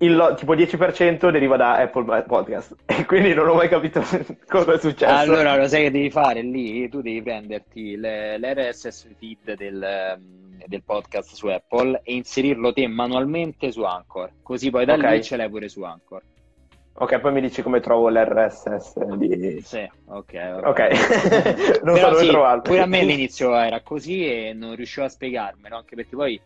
Speaker 1: il tipo 10% deriva da Apple Podcast *laughs* e quindi non ho mai capito *laughs* cosa è successo.
Speaker 2: Allora lo sai che devi fare lì? Tu devi prenderti le, l'RSS feed del, del, podcast su Apple e inserirlo te manualmente su Anchor, così poi da okay. lì ce l'hai pure su Anchor.
Speaker 1: Ok, poi mi dici come trovo l'RSS di...
Speaker 2: Sì, ok.
Speaker 1: Ok, *laughs* non so dove sì, trovarlo.
Speaker 2: Pure a me all'inizio era così e non riuscivo a spiegarmelo, anche perché poi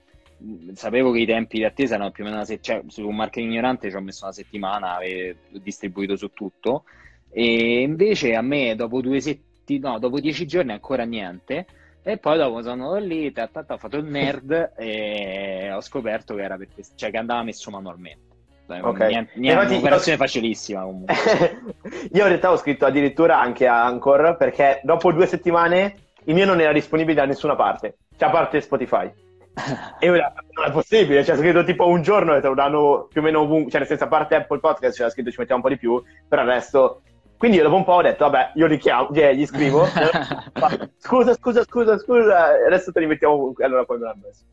Speaker 2: sapevo che i tempi di attesa erano più o meno una settimana, cioè su un marketing ignorante ci ho messo una settimana e distribuito su tutto, e invece a me dopo due settimane, no, dopo dieci giorni ancora niente, e poi dopo sono andato lì, ta, ta, ta, ho fatto il nerd e ho scoperto che era per cioè che andava messo manualmente. Okay. Niente, niente un'operazione io... facilissima comunque. *laughs*
Speaker 1: io in realtà ho scritto addirittura anche a Anchor perché dopo due settimane il mio non era disponibile da nessuna parte, cioè a parte Spotify. e ora non è possibile, cioè, ho scritto tipo un giorno e te lo danno più o meno ovunque, cioè nel senso a parte Apple Podcast c'era scritto ci mettiamo un po' di più, però il resto... Quindi io dopo un po' ho detto, vabbè, io li chiamo, cioè, gli scrivo, *laughs* scusa, scusa, scusa, scusa, adesso te li mettiamo ovunque, allora poi me l'hanno messo.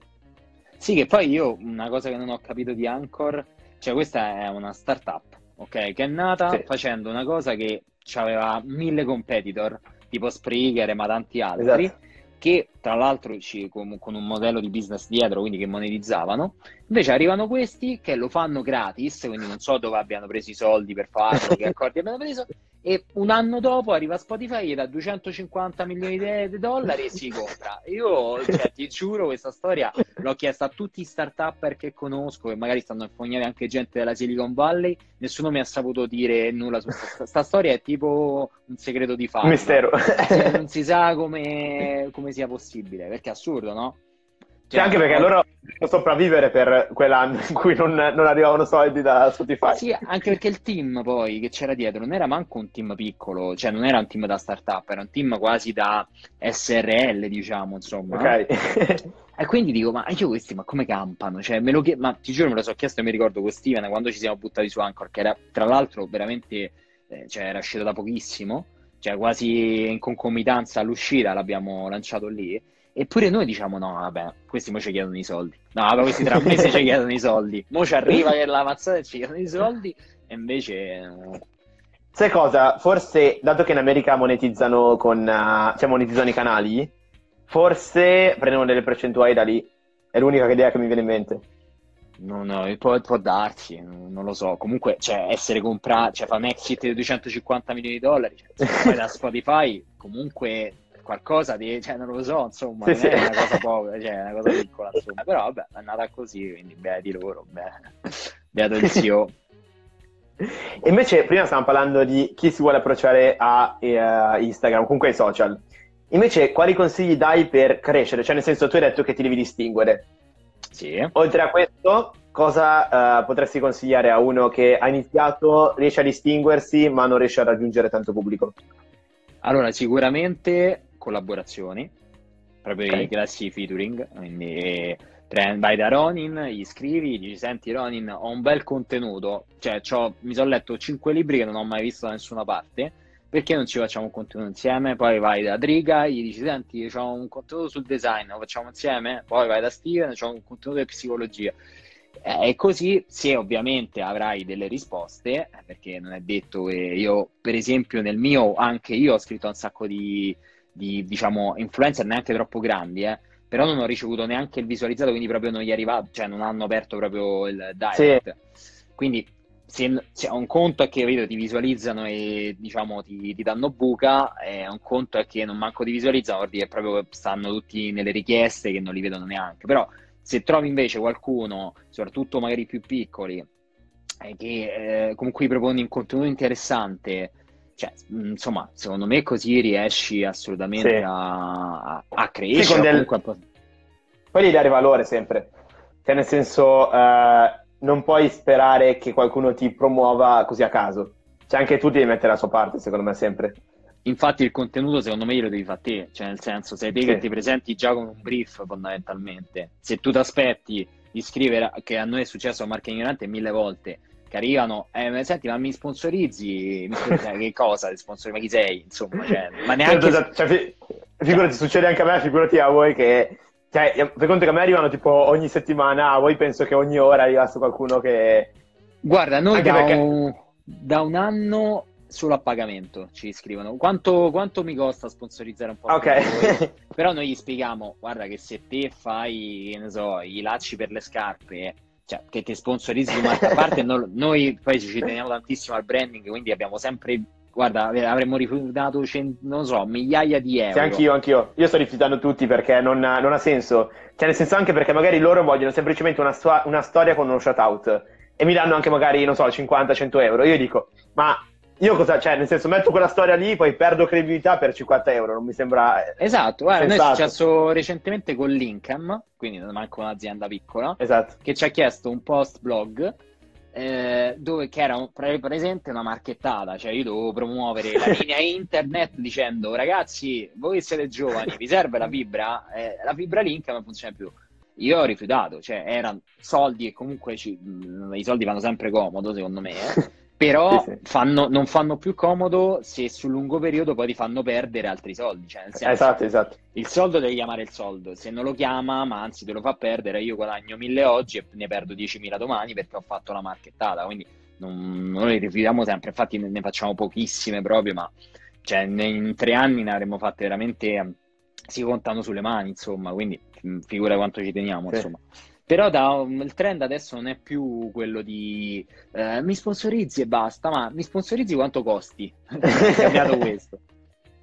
Speaker 2: Sì, che poi io una cosa che non ho capito di Anchor cioè, questa è una startup, ok? Che è nata sì. facendo una cosa che aveva mille competitor, tipo Spreaker, ma tanti altri. Esatto. che tra l'altro ci, con, con, un modello di business dietro, quindi che monetizzavano. Invece arrivano questi che lo fanno gratis, quindi non so dove abbiano preso i soldi per farlo, *laughs* che accordi abbiano preso, e un anno dopo arriva Spotify e da 250 milioni di dollari e si compra. Io cioè, ti giuro, questa storia l'ho chiesta a tutti i start-upper che conosco, che magari stanno a fognare anche gente della Silicon Valley, nessuno mi ha saputo dire nulla su questa questa storia. È tipo un segreto di fatto.
Speaker 1: Mistero.
Speaker 2: non si sa come, come sia possibile, perché è assurdo, no?
Speaker 1: Cioè, anche perché loro devono sopravvivere per quell'anno in cui non, non, arrivavano soldi da Spotify.
Speaker 2: Sì, anche perché il team poi che c'era dietro non era manco un team piccolo, cioè non era un team da startup, era un team quasi da SRL, diciamo, insomma.
Speaker 1: Ok. *laughs*
Speaker 2: E quindi dico, ma io questi, ma come campano? Cioè, me lo chied- ma ti giuro, me lo so chiesto e mi ricordo con Steven quando ci siamo buttati su Anchor, che era tra l'altro veramente, eh, cioè era uscito da pochissimo, cioè quasi in concomitanza all'uscita l'abbiamo lanciato lì Eppure noi diciamo no, vabbè, questi mo ci chiedono i soldi. No, vabbè, questi tra mesi ci chiedono i soldi. Mo ci arriva che la mazzata e ci chiedono i soldi e invece...
Speaker 1: Sai cosa? Forse, dato che in America monetizzano con... Uh, cioè monetizzano i canali, forse prendono delle percentuali da lì. È l'unica idea che mi viene in mente.
Speaker 2: No, no, può, può darsi, non lo so. Comunque, cioè, essere comprato, cioè, fa un exit di 250 milioni di dollari, cioè, da *laughs* Spotify, comunque qualcosa di, cioè non lo so, insomma, sì, non sì. è una cosa povera, cioè è una cosa *laughs* piccola, insomma, però vabbè, è andata così, quindi beati loro, *laughs* beato il CEO.
Speaker 1: E *laughs* invece prima stavamo parlando di chi si vuole approcciare a uh, Instagram, comunque ai social. Invece quali consigli dai per crescere? Cioè nel senso tu hai detto che ti devi distinguere.
Speaker 2: Sì.
Speaker 1: Oltre a questo, cosa uh, potresti consigliare a uno che ha iniziato, riesce a distinguersi ma non riesce a raggiungere tanto pubblico?
Speaker 2: Allora, sicuramente collaborazioni, proprio okay. i classi featuring, quindi vai da Ronin, gli scrivi, gli senti Ronin, ho un bel contenuto, cioè mi sono letto 5 libri che non ho mai visto da nessuna parte, perché non ci facciamo un contenuto insieme? Poi vai da Driga, gli dici senti, ho un contenuto sul design, lo facciamo insieme? Poi vai da Steven, ho un contenuto di psicologia. Eh, e così, se ovviamente avrai delle risposte, eh, perché non è detto che io, per esempio, nel mio, anche io ho scritto un sacco di, di diciamo, influencer neanche troppo grandi, eh, però non ho ricevuto neanche il visualizzato, quindi proprio non gli è arrivato, cioè non hanno aperto proprio il direct. Sì. Quindi se, se, un conto è che vedo, ti visualizzano e diciamo ti, ti danno buca, e un conto è che non manco ti visualizzano, vuol dire che proprio stanno tutti nelle richieste che non li vedono neanche. Però se trovi invece qualcuno, soprattutto magari più piccoli, eh, che eh, con cui proponi un contenuto interessante, cioè, insomma, secondo me così riesci assolutamente sì. a, a, crescere. Sì, del... comunque...
Speaker 1: Poi gli dare valore sempre, cioè nel senso eh, non puoi sperare che qualcuno ti promuova così a caso, cioè anche tu devi mettere la sua parte, secondo me sempre.
Speaker 2: Infatti il contenuto secondo me lo devi fare te, cioè nel senso sei te sì. che ti presenti già con un brief fondamentalmente. Se tu ti aspetti di scrivere, che a noi è successo a Marca Ignorante mille volte, che arrivano, eh, senti, ma mi sponsorizzi? Mi sponsorizzi che cosa? Sponsor, ma chi sei? Insomma, cioè, ma neanche...
Speaker 1: Certo, cioè, fi- figurati, succede anche a me, figurati a voi che... Cioè, per conto che a me arrivano tipo ogni settimana, a voi penso che ogni ora arrivasse qualcuno che...
Speaker 2: Guarda, noi da, perché... un, da un anno solo a pagamento ci scrivono quanto, quanto mi costa sponsorizzare un po'
Speaker 1: ok *laughs*
Speaker 2: però noi gli spieghiamo guarda che se te fai ne so i lacci per le scarpe cioè, che ti sponsorizzi di marca a parte, *laughs* no, noi poi ci teniamo tantissimo al branding, quindi abbiamo sempre guarda, avremmo rifiutato, non so, migliaia di euro.
Speaker 1: Sì, anch'io, anch'io. Io sto rifiutando tutti perché non ha, non ha, senso. Cioè, nel senso anche perché magari loro vogliono semplicemente una, una storia con uno shoutout e mi danno anche magari, non so, 50-100 euro. Io dico, ma io cosa, cioè, nel senso, metto quella storia lì, poi perdo credibilità per 50 euro, non mi sembra.
Speaker 2: Eh, esatto, guarda, noi è successo recentemente con Linkham, quindi non manco un'azienda piccola,
Speaker 1: esatto.
Speaker 2: che ci ha chiesto un post blog eh, dove che era un, presente una marchettata, cioè io dovevo promuovere la *laughs* linea internet dicendo ragazzi, voi siete giovani, vi serve la fibra? Eh, la fibra Linkham non funziona più. Io ho rifiutato, cioè erano soldi e comunque ci, i soldi vanno sempre comodo secondo me. Eh. *laughs* Però sì, sì. Fanno, non fanno più comodo se sul lungo periodo poi ti fanno perdere altri soldi. Cioè, senso,
Speaker 1: esatto, esatto.
Speaker 2: Il soldo devi chiamare il soldo, se non lo chiama, ma anzi te lo fa perdere, io guadagno 1000 oggi e ne perdo 10.000 domani perché ho fatto la marchettata. Quindi non, noi rifiutiamo sempre, infatti ne facciamo pochissime proprio, ma cioè, in tre anni ne avremmo fatte veramente si contano sulle mani, insomma, quindi figura quanto ci teniamo, sì. insomma. Però da, il trend adesso non è più quello di eh, mi sponsorizzi e basta, ma mi sponsorizzi quanto costi. *laughs* è cambiato questo.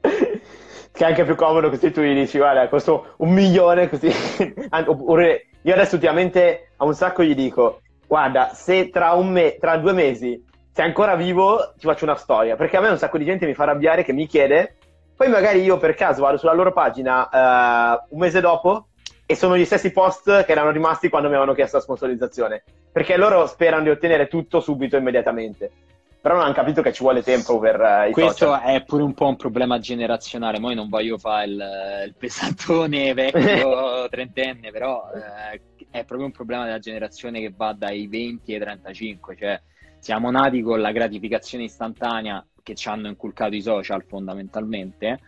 Speaker 2: *laughs*
Speaker 1: Che è anche più comodo così tu gli dici, guarda, costo un milione così. *laughs* Oppure io adesso ultimamente a un sacco gli dico, guarda, se tra, me- tra due mesi sei ancora vivo, ti faccio una storia. Perché a me un sacco di gente mi fa arrabbiare che mi chiede, poi magari io per caso vado sulla loro pagina uh, un mese dopo e sono gli stessi post che erano rimasti quando mi avevano chiesto la sponsorizzazione, perché loro sperano di ottenere tutto subito, immediatamente. Però non hanno capito che ci vuole tempo per uh, i
Speaker 2: Questo
Speaker 1: social.
Speaker 2: è pure un po' un problema generazionale. Poi non voglio fare il, il pesantone vecchio *laughs* trentenne, però eh, è proprio un problema della generazione che va dai 20 ai 35. Cioè, siamo nati con la gratificazione istantanea che ci hanno inculcato i social fondamentalmente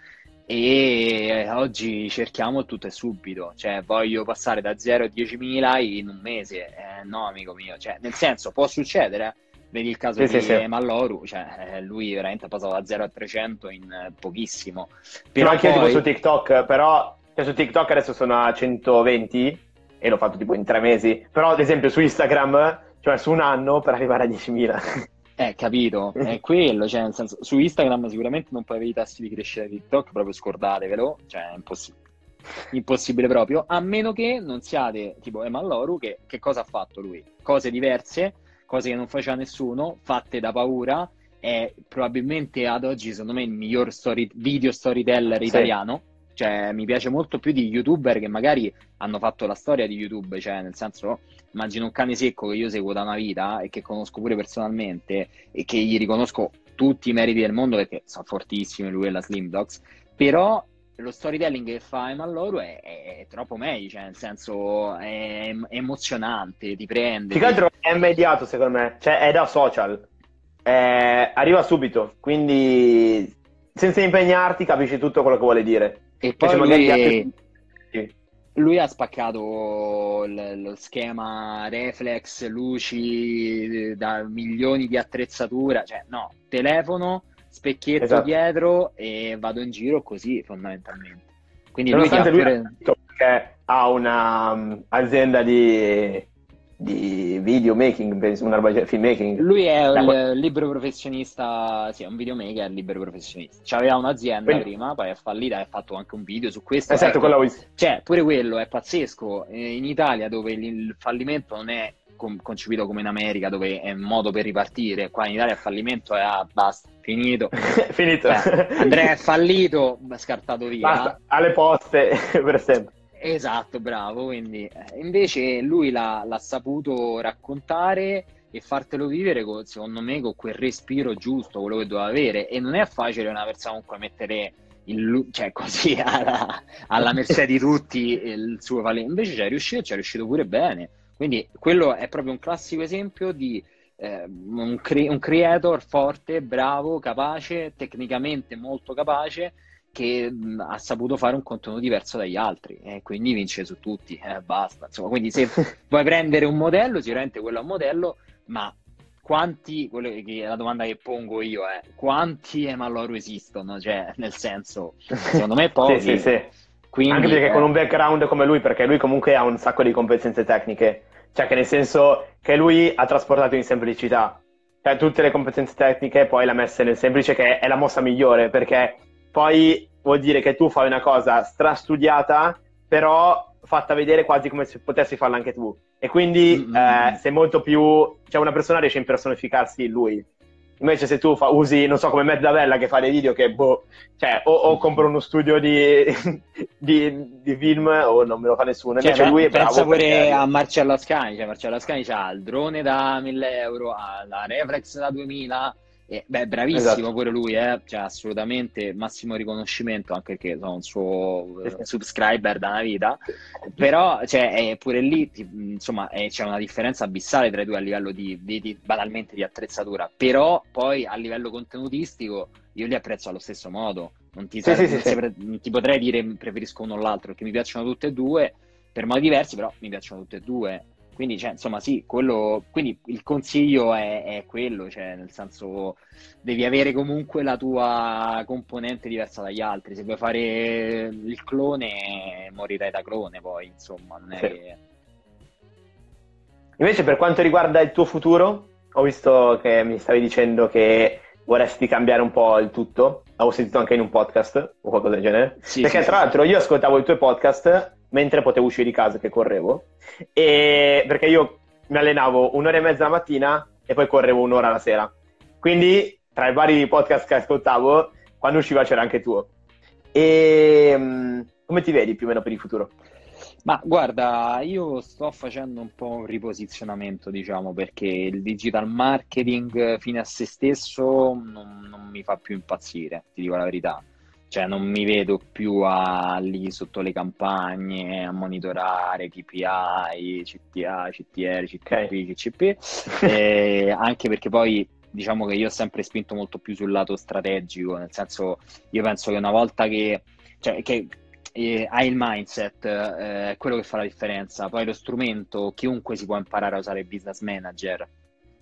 Speaker 2: e oggi cerchiamo tutto e subito, cioè voglio passare da 0 a 10.000 in un mese, eh, no amico mio, cioè, nel senso può succedere, vedi il caso sì, di sì, Malloru, cioè, eh, lui veramente ha passato da 0 a 300 in eh, pochissimo.
Speaker 1: Però anche poi... tipo su TikTok, però cioè, su TikTok adesso sono a 120 e l'ho fatto tipo in tre mesi, però ad esempio su Instagram, cioè su un anno per arrivare a 10.000.
Speaker 2: Eh, capito, *laughs* è quello, cioè nel senso, su Instagram sicuramente non puoi avere i tassi di crescita di TikTok, proprio scordatevelo, cioè è impossibile. Impossibile proprio, a meno che non siate tipo Emalloru, che, che cosa ha fatto lui? Cose diverse, cose che non faceva nessuno, fatte da paura, è probabilmente ad oggi secondo me il miglior story, video storyteller italiano, cioè mi piace molto più di youtuber che magari hanno fatto la storia di YouTube, cioè nel senso immagino un cane secco che io seguo da una vita e che conosco pure personalmente e che gli riconosco tutti i meriti del mondo perché sono fortissimi lui e la Slim Dogs, però lo storytelling che fa Eman Loro è, è, è, troppo meglio, cioè nel senso è, è emozionante, ti prende.
Speaker 1: Più che altro è immediato secondo me, cioè è da social, arriva subito, quindi senza impegnarti capisci tutto quello che vuole dire.
Speaker 2: E poi lui... Altri lui ha spaccato l- lo schema reflex, luci, da milioni di attrezzatura, cioè no, telefono, specchietto esatto. dietro e vado in giro così fondamentalmente. Quindi lui,
Speaker 1: pure... lui ha un'azienda um, di di videomaking, una roba di filmmaking.
Speaker 2: Lui è un libero professionista, sì, è un videomaker libero professionista. C'aveva un'azienda Quindi... prima, poi è fallita e ha fatto anche un video su questo.
Speaker 1: Esatto, ecco, quello
Speaker 2: Cioè, pure quello è pazzesco. In Italia, dove il fallimento non è concepito come in America, dove è un modo per ripartire, qua in Italia il fallimento è ah, basta, finito. *laughs*
Speaker 1: finito.
Speaker 2: Cioè, Andrea è fallito, scartato via.
Speaker 1: Basta, alle poste *laughs* per sempre.
Speaker 2: Esatto, bravo. Quindi eh, invece lui l'ha, l'ha, saputo raccontare e fartelo vivere, con, secondo me, con quel respiro giusto, quello che doveva avere. E non è facile una persona comunque mettere il, cioè così *laughs* alla, alla mercé di tutti il suo valore. Invece ci è riuscito, ci è riuscito pure bene. Quindi quello è proprio un classico esempio di eh, un, cre- un creator forte, bravo, capace, tecnicamente molto capace che mh, ha saputo fare un contenuto diverso dagli altri e quindi vince su tutti, eh, basta. Insomma, quindi se *laughs* vuoi prendere un modello, sicuramente quello è un modello, ma quanti, che, la domanda che pongo io è, quanti Emaloro esistono? Cioè, nel senso, secondo me pochi. *laughs*
Speaker 1: sì, sì, sì. Quindi, Anche perché eh... con un background come lui, perché lui comunque ha un sacco di competenze tecniche, cioè che nel senso che lui ha trasportato in semplicità, cioè tutte le competenze tecniche poi l'ha messa nel semplice che è la mossa migliore, perché poi vuol dire che tu fai una cosa strastudiata, però fatta vedere quasi come se potessi farla anche tu. E quindi mm-hmm. eh, sei molto più... cioè una persona riesce a impersonificarsi lui. Invece se tu fa, usi, non so, come Matt Davella che fa dei video che, boh, cioè, o, o compro uno studio di, *laughs* di, di, film o non me lo fa nessuno. Invece cioè, lui è bravo.
Speaker 2: Pensa pure perché... a Marcello Ascani, cioè Marcello Ascani ha il drone da 1000 euro, ha la reflex da 2000 e, beh, bravissimo esatto. pure lui, eh? cioè, assolutamente massimo riconoscimento anche perché sono un suo eh, subscriber da una vita. Però, cioè, pure lì, ti, insomma, è, c'è una differenza abissale tra i due a livello di, di, di, banalmente di attrezzatura. Però, poi a livello contenutistico, io li apprezzo allo stesso modo. Non ti, sì, sì, sì, non ti potrei dire preferisco uno o l'altro, perché mi piacciono tutte e due per modi diversi, però mi piacciono tutte e due Quindi, cioè, insomma, sì, quello, quindi il consiglio è, è, quello, cioè, nel senso, devi avere comunque la tua componente diversa dagli altri. Se vuoi fare il clone, morirai da clone, poi, insomma, non è sì. che...
Speaker 1: Invece, per quanto riguarda il tuo futuro, ho visto che mi stavi dicendo che vorresti cambiare un po' il tutto. Avevo sentito anche in un podcast o qualcosa del genere. Sì, Perché, sì, tra l'altro, io ascoltavo i tuoi podcast mentre potevo uscire di casa che correvo. E perché io mi allenavo un'ora e mezza la mattina e poi correvo un'ora la sera. Quindi, tra i vari podcast che ascoltavo, quando usciva c'era anche tuo. E mm, come ti vedi più o meno per il futuro?
Speaker 2: Ma guarda, io sto facendo un po' un riposizionamento, diciamo, perché il digital marketing fine a se stesso non, non mi fa più impazzire, ti dico la verità. Cioè non mi vedo più a, lì sotto le campagne a monitorare KPI, CTA, CTR, CTP. CCP, *laughs* eh, anche perché poi diciamo che io ho sempre spinto molto più sul lato strategico, nel senso io penso che una volta che, cioè, che eh, hai il mindset, eh, è quello che fa la differenza, poi lo strumento, chiunque si può imparare a usare il business manager,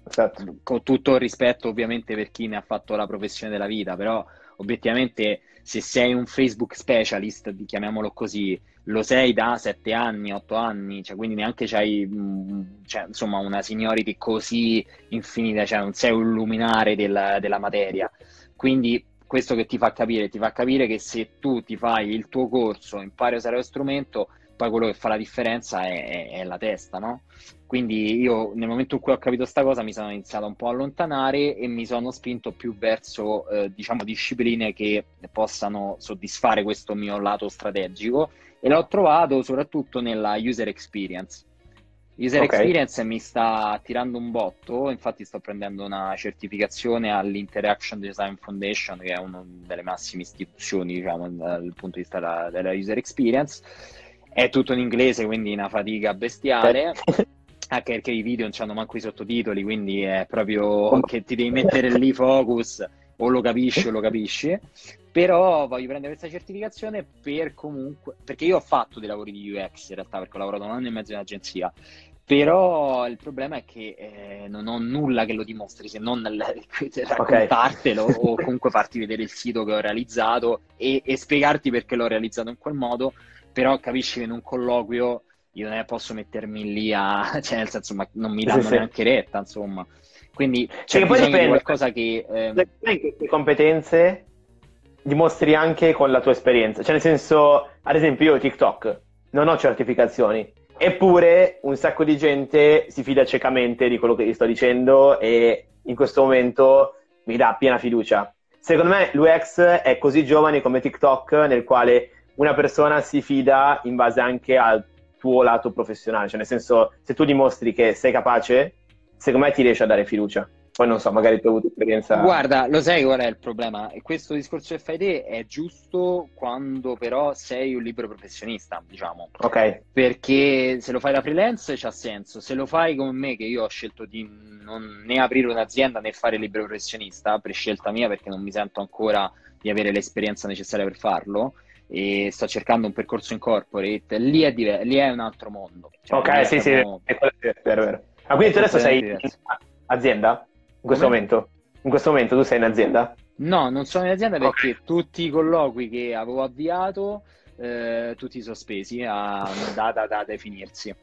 Speaker 2: esatto. con tutto il rispetto ovviamente per chi ne ha fatto la professione della vita, però obiettivamente se sei un Facebook specialist, chiamiamolo così, lo sei da 7 anni, 8 anni, cioè quindi neanche c'hai mm, cioè, insomma, una seniority così infinita, cioè non sei un luminare della, della materia. Quindi questo che ti fa capire, ti fa capire che se tu ti fai il tuo corso, impari a usare lo strumento, poi quello che fa la differenza è, è, è, la testa, no? Quindi io nel momento in cui ho capito questa cosa mi sono iniziato un po' a allontanare e mi sono spinto più verso, eh, diciamo, discipline che possano soddisfare questo mio lato strategico e l'ho trovato soprattutto nella user experience. User okay. experience mi sta attirando un botto, infatti sto prendendo una certificazione all'Interaction Design Foundation, che è una delle massime istituzioni, diciamo, dal punto di vista della, della user experience. È tutto in inglese, quindi una fatica bestiale. anche perché i video non hanno manco i sottotitoli, quindi è proprio che ti devi mettere lì focus, o lo capisci o lo capisci. Però voglio prendere questa certificazione per comunque, perché io ho fatto dei lavori di UX in realtà, perché ho lavorato un anno e mezzo in agenzia, però il problema è che eh, non ho nulla che lo dimostri se non *laughs* raccontartelo okay. o comunque farti vedere il sito che ho realizzato e, e, spiegarti perché l'ho realizzato in quel modo, però capisci che in un colloquio io non posso mettermi lì a... *laughs* cioè nel senso ma non mi danno sì, neanche sì. retta insomma. Quindi c'è poi dipende, di qualcosa che... Eh...
Speaker 1: Le competenze dimostri anche con la tua esperienza, cioè nel senso, ad esempio io TikTok non ho certificazioni, Eppure un sacco di gente si fida ciecamente di quello che gli sto dicendo e in questo momento mi dà piena fiducia. Secondo me l'UX è così giovane come TikTok nel quale una persona si fida in base anche al tuo lato professionale, cioè nel senso se tu dimostri che sei capace, secondo me ti riesce a dare fiducia. Poi non so, magari tu hai avuto esperienza.
Speaker 2: Guarda, lo sai qual è il problema? Questo discorso che fai te è giusto quando però sei un libero professionista, diciamo.
Speaker 1: Ok.
Speaker 2: Perché se lo fai da freelance c'ha senso. Se lo fai come me, che io ho scelto di non né aprire un'azienda né fare libero professionista, per scelta mia, perché non mi sento ancora di avere l'esperienza necessaria per farlo, e sto cercando un percorso in corporate, lì è, diver- lì è un altro mondo.
Speaker 1: Cioè, ok, sì, sì, è vero, vero. Ma quindi tu adesso sei in azienda? In questo Come? momento? In questo momento tu sei in azienda?
Speaker 2: No, non sono in azienda perché okay. tutti i colloqui che avevo avviato, eh, tutti sospesi a data da definirsi.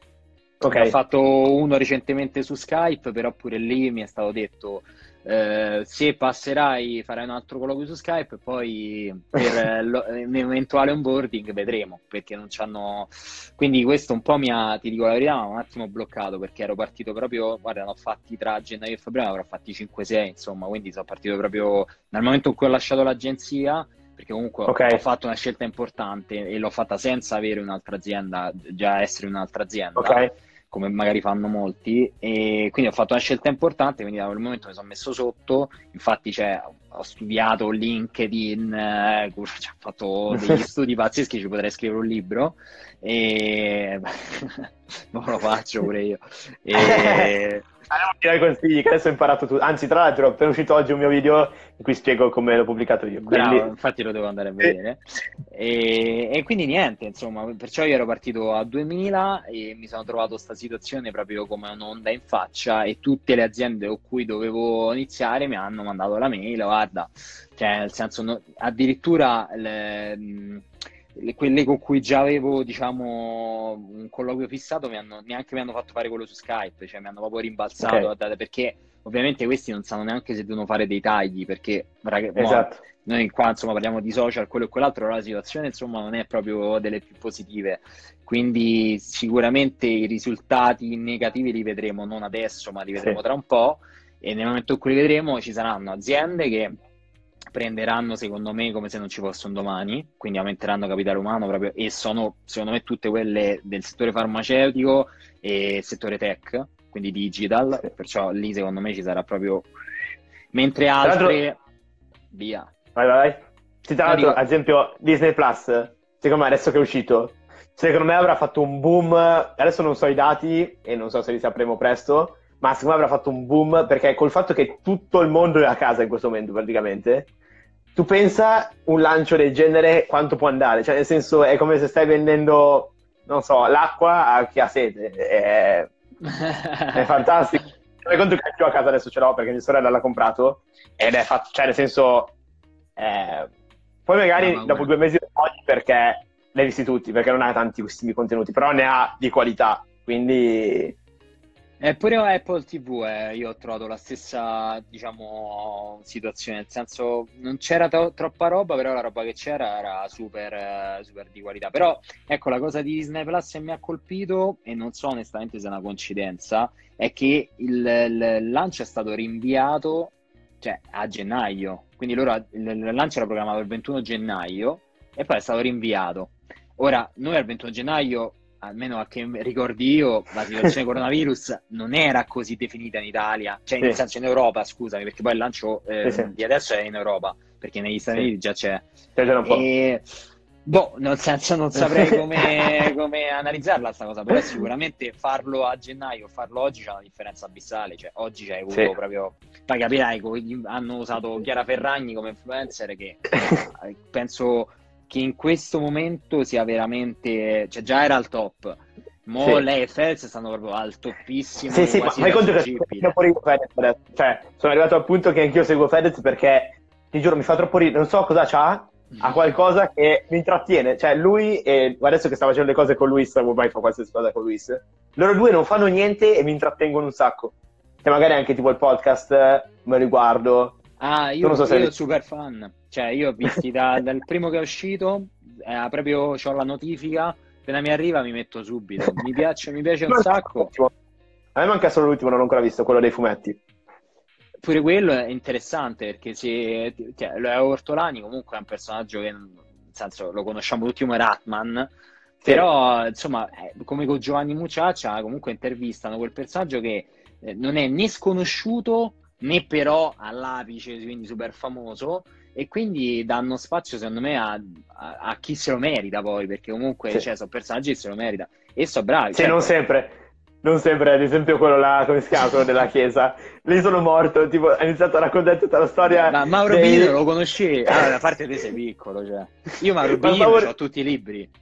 Speaker 2: Okay. Ho fatto uno recentemente su Skype, però pure lì mi è stato detto eh, se passerai, farai un altro colloquio su Skype, poi per l'eventuale *laughs* onboarding vedremo, perché non c'hanno... Quindi questo un po' mi ha, ti dico la verità, un attimo bloccato, perché ero partito proprio, guarda, ne ho fatti tra gennaio e febbraio, avrò fatti 5-6, insomma, quindi sono partito proprio dal momento in cui ho lasciato l'agenzia, perché comunque okay. ho fatto una scelta importante e l'ho fatta senza avere un'altra azienda, già essere un'altra azienda.
Speaker 1: Okay
Speaker 2: come magari fanno molti, e quindi ho fatto una scelta importante, quindi da quel momento mi sono messo sotto, infatti cioè, ho studiato LinkedIn, eh, cioè, ho fatto degli *laughs* studi pazzeschi, ci potrei scrivere un libro, e non *laughs* lo faccio pure io. E...
Speaker 1: dai consigli che adesso ho imparato tutto. Anzi, tra l'altro, è appena uscito oggi un mio video in cui spiego come l'ho pubblicato io.
Speaker 2: Quindi... Bravo, infatti lo devo andare a vedere. e, e, quindi niente, insomma, perciò io ero partito a 2000 e mi sono trovato questa situazione proprio come un'onda in faccia e tutte le aziende con cui dovevo iniziare mi hanno mandato la mail, guarda, cioè nel senso no, addirittura le, quelle con cui già avevo diciamo un colloquio fissato mi hanno, neanche mi hanno fatto fare quello su Skype cioè mi hanno proprio rimbalzato okay. perché ovviamente questi non sanno neanche se devono fare dei tagli perché ragazzi, esatto. noi qua insomma parliamo di social quello e quell'altro la situazione insomma non è proprio delle più positive quindi sicuramente i risultati negativi li vedremo non adesso ma li vedremo sì. tra un po' e nel momento in cui li vedremo ci saranno aziende che prenderanno secondo me come se non ci fosse un domani, quindi aumenteranno capitale umano proprio e sono secondo me tutte quelle del settore farmaceutico e settore tech, quindi digital, sì. perciò lì secondo me ci sarà proprio mentre altre via.
Speaker 1: Vai vai. Sì, tra l'altro, ad esempio Disney Plus, secondo me adesso che è uscito, secondo me avrà fatto un boom, adesso non so i dati e non so se li sapremo presto, ma secondo me avrà fatto un boom perché col fatto che tutto il mondo è a casa in questo momento praticamente, tu pensa un lancio del genere quanto può andare? Cioè, nel senso, è come se stai vendendo, non so, l'acqua a chi ha sete. È, è *laughs* fantastico. Mi conto che anche io a casa adesso ce l'ho perché mia sorella l'ha comprato ed è fatto, cioè, nel senso, eh, poi magari no, dopo due mesi togli perché l'hai visti tutti, perché non ha tantissimi contenuti, però ne ha di qualità, quindi
Speaker 2: Eppure Apple TV eh, io ho trovato la stessa, diciamo, situazione, nel senso non c'era to- troppa roba, però la roba che c'era era super, eh, super di qualità. Però ecco, la cosa di Disney Plus che mi ha colpito, e non so onestamente se è una coincidenza, è che il, il lancio è stato rinviato cioè, a gennaio, quindi loro, il, il lancio era programmato il 21 gennaio e poi è stato rinviato. Ora, noi al 21 gennaio almeno a che ricordi io, la situazione *laughs* coronavirus non era così definita in Italia, cioè sì. senso in Europa, scusami, perché poi il lancio eh, sì, sì. di adesso è in Europa, perché negli Stati Uniti già c'è. E, boh, nel senso non saprei come, *laughs* come analizzarla questa cosa, però sicuramente farlo a gennaio, farlo oggi c'è una differenza abissale, cioè oggi c'hai avuto proprio... Poi capirai, hanno usato Chiara Ferragni come influencer che *laughs* penso che in questo momento sia veramente, cioè già era al top. Mo sì. lei e Fedez stanno proprio al toppissimo.
Speaker 1: Sì, sì, ma fai conto che Fedez adesso. Cioè, sono arrivato al punto che anch'io seguo Fedez perché, ti giuro, mi fa troppo ridere. Non so cosa c'ha, ha qualcosa che mi intrattiene. Cioè, lui e adesso che sta facendo le cose con Luis, ormai fa qualsiasi cosa con Luis. Loro due non fanno niente e mi intrattengono un sacco. Cioè, magari anche tipo il podcast me lo guardo.
Speaker 2: Ah, io, sono so io super fan. Cioè, io ho visti da, *laughs* dal primo che è uscito, eh, proprio ho la notifica, appena mi arriva mi metto subito. Mi piace, mi piace un sacco.
Speaker 1: A me manca solo l'ultimo, non ho ancora visto, quello dei fumetti.
Speaker 2: Pure quello è interessante perché se cioè, lo è Ortolani comunque è un personaggio che nel senso lo conosciamo tutti come Ratman. Sì. Però, insomma, eh, come con Giovanni Muciaccia, comunque intervistano quel personaggio che eh, non è né sconosciuto né però all'apice, quindi super famoso, e quindi danno spazio secondo me a, a, a chi se lo merita poi, perché comunque sì. cioè, sono personaggi che se lo merita e sono bravi.
Speaker 1: Sì, certo. non sempre. Non sempre, ad esempio quello là, come si chiama, quello della *laughs* chiesa. Lì sono morto, tipo, ha iniziato a raccontare tutta la storia.
Speaker 2: Ma Mauro dei... Bino lo conosci? Allora, a parte te sei piccolo, cioè. Io Mauro Bino Mauro... ho tutti i libri. *laughs*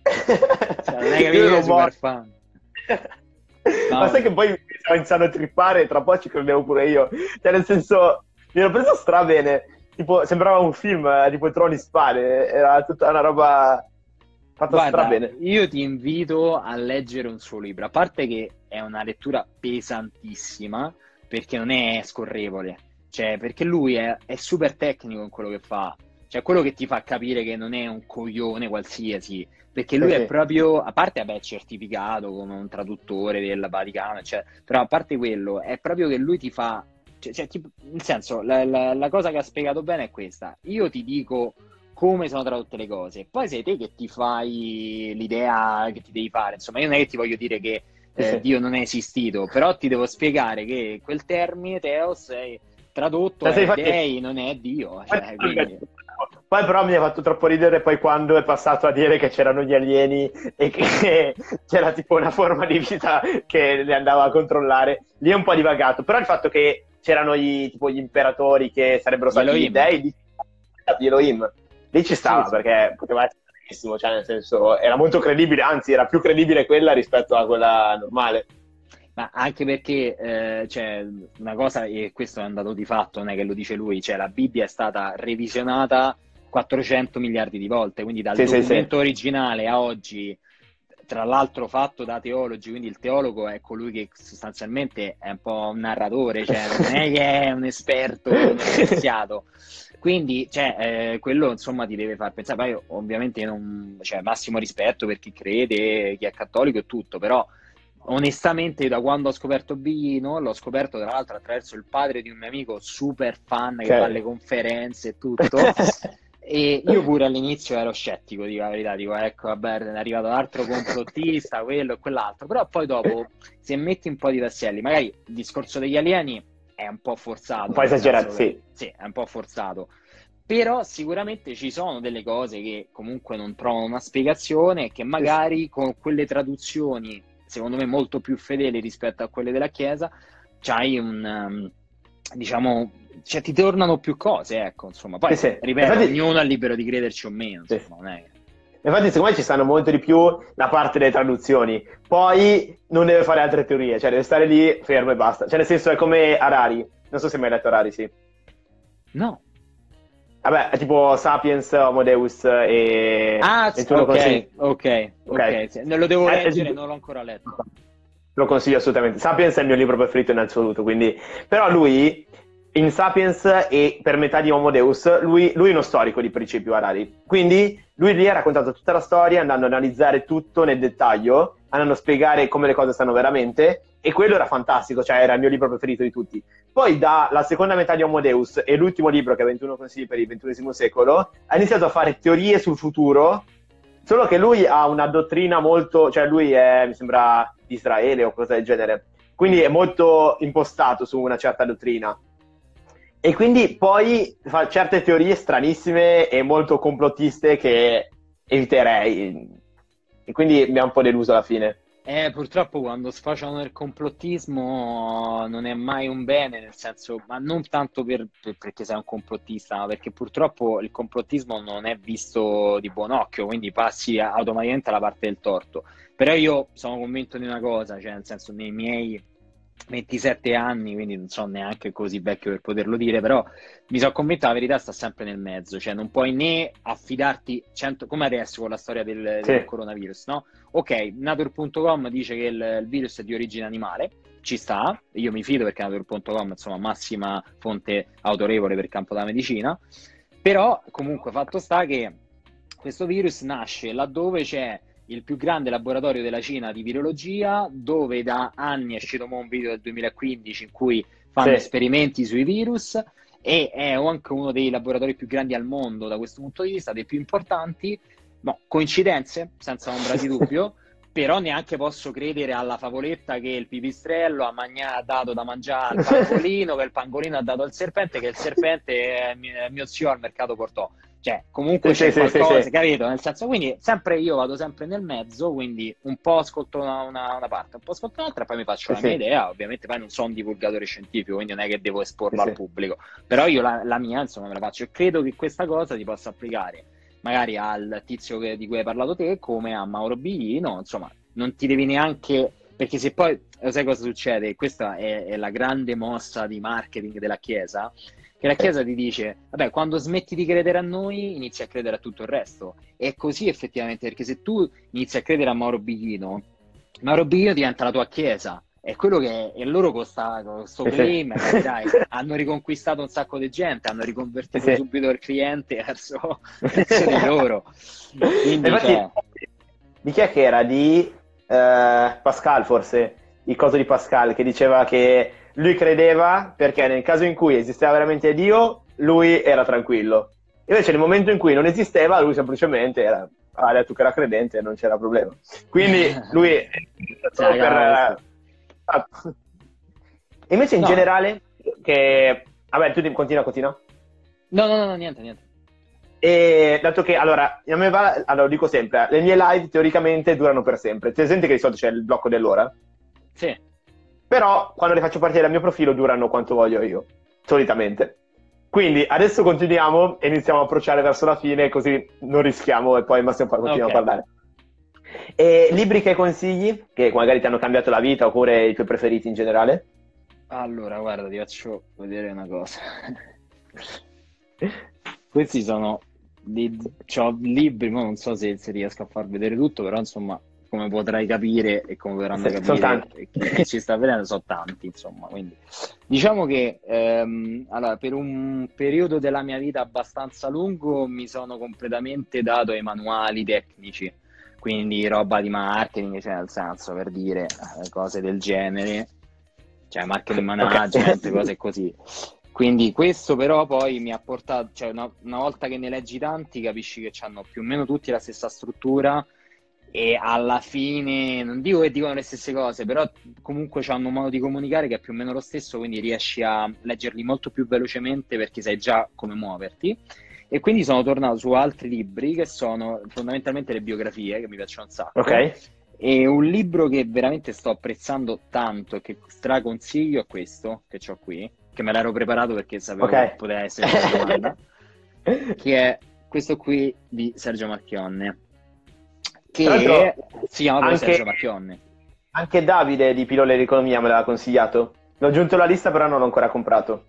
Speaker 2: Cioè, non è che io sono super fan.
Speaker 1: No. Ma sai che poi stavo iniziando a trippare e tra poco ci credevo pure io. Cioè, nel senso, mi ero preso stra bene tipo, sembrava un film eh, tipo Troni Spade, era tutta una roba fatta Guarda, bene.
Speaker 2: Io ti invito a leggere un suo libro, a parte che è una lettura pesantissima, perché non è scorrevole, cioè perché lui è, è super tecnico in quello che fa, cioè quello che ti fa capire che non è un coglione qualsiasi, perché lui sì, è proprio, a parte vabbè, certificato come un traduttore del Vaticano, cioè, però a parte quello, è proprio che lui ti fa cioè, cioè, tipo, nel senso, la, la, la, cosa che ha spiegato bene è questa. Io ti dico come sono tradotte le cose, poi sei te che ti fai l'idea che ti devi fare. Insomma, io non è che ti voglio dire che eh, Dio non è esistito, però ti devo spiegare che quel termine Teos è tradotto è fatti... Dei, non è Dio. Cioè, quindi... *laughs*
Speaker 1: Poi però mi ha fatto troppo ridere poi quando è passato a dire che c'erano gli alieni e che *laughs* c'era tipo una forma di vita che le andava a controllare. Lì è un po' divagato, però il fatto che c'erano gli, tipo, gli imperatori che sarebbero stati gli dei di, di Elohim, lì ci stava sì, sì. perché poteva essere benissimo, cioè nel senso era molto credibile, anzi era più credibile quella rispetto a quella normale.
Speaker 2: Ma anche perché eh, cioè, una cosa, e questo è andato di fatto, non è che lo dice lui, cioè la Bibbia è stata revisionata 400 miliardi di volte, quindi dal sì, documento originale a oggi, tra l'altro fatto da teologi, quindi il teologo è colui che sostanzialmente è un po' un narratore, cioè non è che è un esperto, un scienziato. Quindi, cioè, eh, quello insomma ti deve far pensare. Poi, ovviamente, non, cioè, massimo rispetto per chi crede, chi è cattolico e tutto, però onestamente da quando ho scoperto Bino l'ho scoperto tra l'altro attraverso il padre di un mio amico super fan che fa le conferenze e tutto *laughs* e io pure all'inizio ero scettico dico la verità dico ecco vabbè è arrivato l'altro complottista quello e quell'altro. Però poi dopo se metti un po' di tasselli magari il discorso degli alieni è un po' forzato
Speaker 1: un po' esagerato
Speaker 2: sì. sì è un po' forzato. Però sicuramente ci sono delle cose che comunque non trovano una spiegazione che magari con quelle traduzioni secondo me molto più fedeli rispetto a quelle della Chiesa, c'hai un, um, diciamo, cioè ti tornano più cose, ecco, insomma. Poi, sì, sì. ripeto, Infatti... ognuno è libero di crederci o meno, sì. insomma, non è...
Speaker 1: Infatti, secondo me ci stanno molto di più la parte delle traduzioni. Poi non deve fare altre teorie, cioè deve stare lì fermo e basta. Cioè, nel senso, è come Arari. Non so se hai mai letto Arari, sì.
Speaker 2: No.
Speaker 1: Vabbè, è tipo Sapiens, Homo Deus e...
Speaker 2: Ah, e tu ok, ok, ok, ok. Sì, lo devo eh, leggere, non l'ho ancora letto.
Speaker 1: Lo consiglio assolutamente. Sapiens è il mio libro preferito in assoluto, quindi... Però lui, in Sapiens e per metà di Homo Deus, lui, lui è uno storico di principio Harari. Quindi lui lì ha raccontato tutta la storia, andando ad analizzare tutto nel dettaglio, andando a spiegare come le cose stanno veramente, e quello era fantastico, cioè era il mio libro preferito di tutti. Poi dalla seconda metà di Homo Deus e l'ultimo libro che è 21 consigli per il XXI secolo, ha iniziato a fare teorie sul futuro, solo che lui ha una dottrina molto, cioè lui è, mi sembra, di Israele o cosa del genere, quindi è molto impostato su una certa dottrina. E quindi poi fa certe teorie stranissime e molto complottiste che eviterei. E quindi mi ha un po' deluso alla fine.
Speaker 2: Eh, purtroppo quando sfociano nel complottismo non è mai un bene, nel senso, ma non tanto per, per, perché sei un complottista, ma perché purtroppo il complottismo non è visto di buon occhio, quindi passi automaticamente alla parte del torto. Però io sono convinto di una cosa, cioè nel senso, nei miei 27 anni, quindi non sono neanche così vecchio per poterlo dire, però mi sono convinto che la verità sta sempre nel mezzo, cioè non puoi né affidarti 100, come adesso con la storia del, sì. del coronavirus, no? Ok, nature.com dice che il, il, virus è di origine animale, ci sta, io mi fido perché nature.com insomma massima fonte autorevole per il campo della medicina, però comunque fatto sta che questo virus nasce laddove c'è il più grande laboratorio della Cina di virologia, dove da anni è uscito un video del 2015 in cui fanno sì. esperimenti sui virus e è anche uno dei laboratori più grandi al mondo da questo punto di vista, dei più importanti. No, coincidenze, senza ombra di *laughs* dubbio, però neanche posso credere alla favoletta che il pipistrello ha, magna- ha dato da mangiare al pangolino, che il pangolino ha dato al serpente, che il serpente eh, mio zio al mercato portò. Cioè, comunque sì, c'è sì, qualcosa, sì, capito? Nel senso, quindi sempre io vado sempre nel mezzo, quindi un po' ascolto una, una, una parte, un po' ascolto un'altra, e poi mi faccio la mia idea. Ovviamente poi non sono un divulgatore scientifico, quindi non è che devo esporla al pubblico. Però io la, la, mia, insomma, me la faccio e credo che questa cosa ti possa applicare magari al tizio che, di cui hai parlato te, come a Mauro Biglino, insomma, non ti devi neanche... Perché se poi, sai cosa succede? Questa è, è la grande mossa di marketing della Chiesa, che la Chiesa ti dice, vabbè, quando smetti di credere a noi, inizi a credere a tutto il resto. È così effettivamente, perché se tu inizi a credere a Mauro Biglino, Mauro Biglino diventa la tua Chiesa. È quello che è, e loro con questo claim dai, hanno riconquistato un sacco di gente, hanno riconvertito sì. subito il cliente *laughs* verso, verso di loro. Quindi,
Speaker 1: Infatti, cioè... Di chi è che era? Di eh, Pascal forse, il coso di Pascal, che diceva che lui credeva perché nel caso in cui esisteva veramente Dio, lui era tranquillo. Invece nel momento in cui non esisteva, lui semplicemente era, ha detto che era credente e non c'era problema. Quindi *laughs* lui è solo per... Uh, invece in no. generale, che... Vabbè, tu continua, continua.
Speaker 2: No, no, no, niente, niente.
Speaker 1: E dato che, allora, a me va, allora, dico sempre, le mie live teoricamente durano per sempre. Ti senti che di solito c'è il blocco dell'ora?
Speaker 2: Sì.
Speaker 1: Però quando le faccio partire dal mio profilo durano quanto voglio io, solitamente. Quindi adesso continuiamo e iniziamo a approcciare verso la fine, così non rischiamo e poi Massimo continuiamo okay. a parlare. E libri che consigli, che magari ti hanno cambiato la vita, oppure i tuoi preferiti in generale?
Speaker 2: Allora, guarda, ti faccio vedere una cosa. *laughs* Questi sono di, ho libri, ma non so se, se, riesco a far vedere tutto, però insomma, come potrai capire e come potranno sì, capire chi ci sta vedendo, sono tanti, insomma. Quindi, diciamo che ehm, allora, per un periodo della mia vita abbastanza lungo mi sono completamente dato ai manuali tecnici, quindi roba di marketing, cioè nel senso per dire eh, cose del genere, cioè marketing management, okay. cose così. Quindi questo però poi mi ha portato, cioè una, una, volta che ne leggi tanti capisci che hanno più o meno tutti la stessa struttura e alla fine, non dico che dicono le stesse cose, però comunque hanno un modo di comunicare che è più o meno lo stesso, quindi riesci a leggerli molto più velocemente perché sai già come muoverti. E quindi sono tornato su altri libri che sono fondamentalmente le biografie, che mi piacciono un sacco.
Speaker 1: Ok.
Speaker 2: E un libro che veramente sto apprezzando tanto e che straconsiglio è questo che ho qui, che me l'ero preparato perché sapevo okay. che poteva essere una domanda, *laughs* che è questo qui di Sergio Marchionne, che si chiama anche, Sergio Marchionne.
Speaker 1: Anche Davide di Pillole di Economia me l'ha consigliato. L'ho aggiunto alla lista, però non l'ho ancora comprato.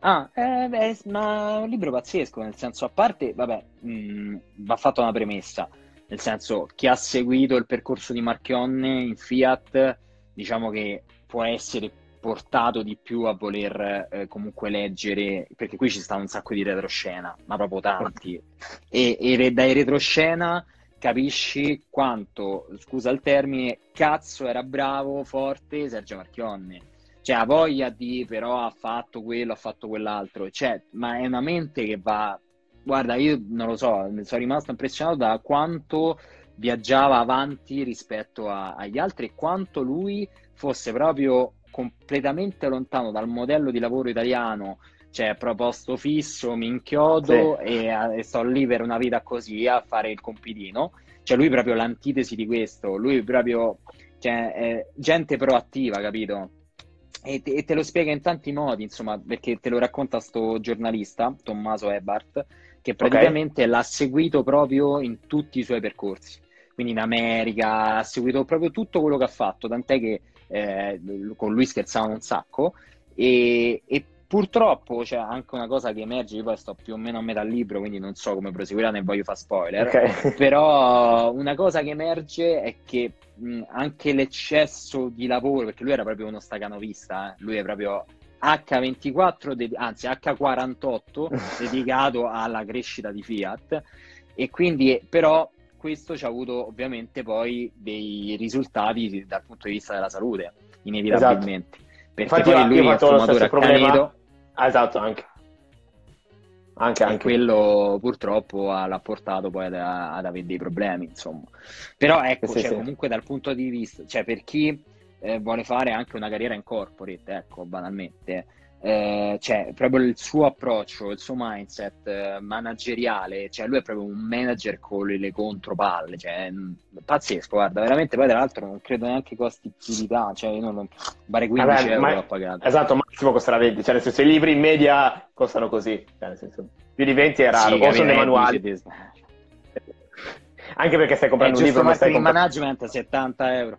Speaker 2: Ah, eh, beh, ma è un libro pazzesco, nel senso, a parte, vabbè, mh, mm, va fatta una premessa, nel senso, chi ha seguito il percorso di Marchionne in Fiat, diciamo che può essere portato di più a voler eh, comunque leggere, perché qui ci sta un sacco di retroscena, ma proprio tanti. E, e dai retroscena capisci quanto, scusa il termine, cazzo era bravo, forte Sergio Marchionne. Cioè, ha voglia di, però ha fatto quello, ha fatto quell'altro. Cioè, ma è una mente che va... Guarda, io non lo so, sono rimasto impressionato da quanto viaggiava avanti rispetto a, agli altri e quanto lui fosse proprio completamente lontano dal modello di lavoro italiano, cioè proposto fisso, mi inchiodo sì. e, e, sto lì per una vita così a fare il compitino. Cioè lui proprio l'antitesi di questo, lui proprio cioè, gente proattiva, capito? E te, e te, lo spiega in tanti modi, insomma, perché te lo racconta sto giornalista, Tommaso Ebert, che praticamente okay. l'ha seguito proprio in tutti i suoi percorsi. Quindi in America ha seguito proprio tutto quello che ha fatto, tant'è che eh, con lui scherzavano un sacco e, e purtroppo c'è anche una cosa che emerge, io poi sto più o meno a metà libro, quindi non so come proseguirà, ne voglio fare spoiler, okay. *laughs* però una cosa che emerge è che mh, anche l'eccesso di lavoro, perché lui era proprio uno stacanovista, eh? lui è proprio H24, de- anzi H48 *laughs* dedicato alla crescita di Fiat e quindi però questo ci ha avuto ovviamente poi dei risultati dal punto di vista della salute, inevitabilmente. Esatto. Perché Infatti, poi lui è fumatore accanito.
Speaker 1: Ah, esatto, anche.
Speaker 2: Anche, anche. quello purtroppo l'ha portato poi ad, ad, avere dei problemi, insomma. Però ecco, sì, cioè, sì. comunque dal punto di vista, cioè per chi eh, vuole fare anche una carriera in corporate, ecco, banalmente, eh, cioè proprio il suo approccio, il suo mindset eh, manageriale, cioè lui è proprio un manager con le, le contropalle, cioè mm, pazzesco, guarda, veramente poi tra l'altro non credo neanche costi più di tanto, cioè io non, pare 15 Vabbè, euro ma, pagato.
Speaker 1: Esatto, massimo costerà 20, cioè nel senso i libri in media costano così, cioè nel senso più di 20 è raro, sì, o sono dei manuali. Anche perché stai comprando
Speaker 2: eh,
Speaker 1: un libro,
Speaker 2: ma stai comprando... management a 70 euro.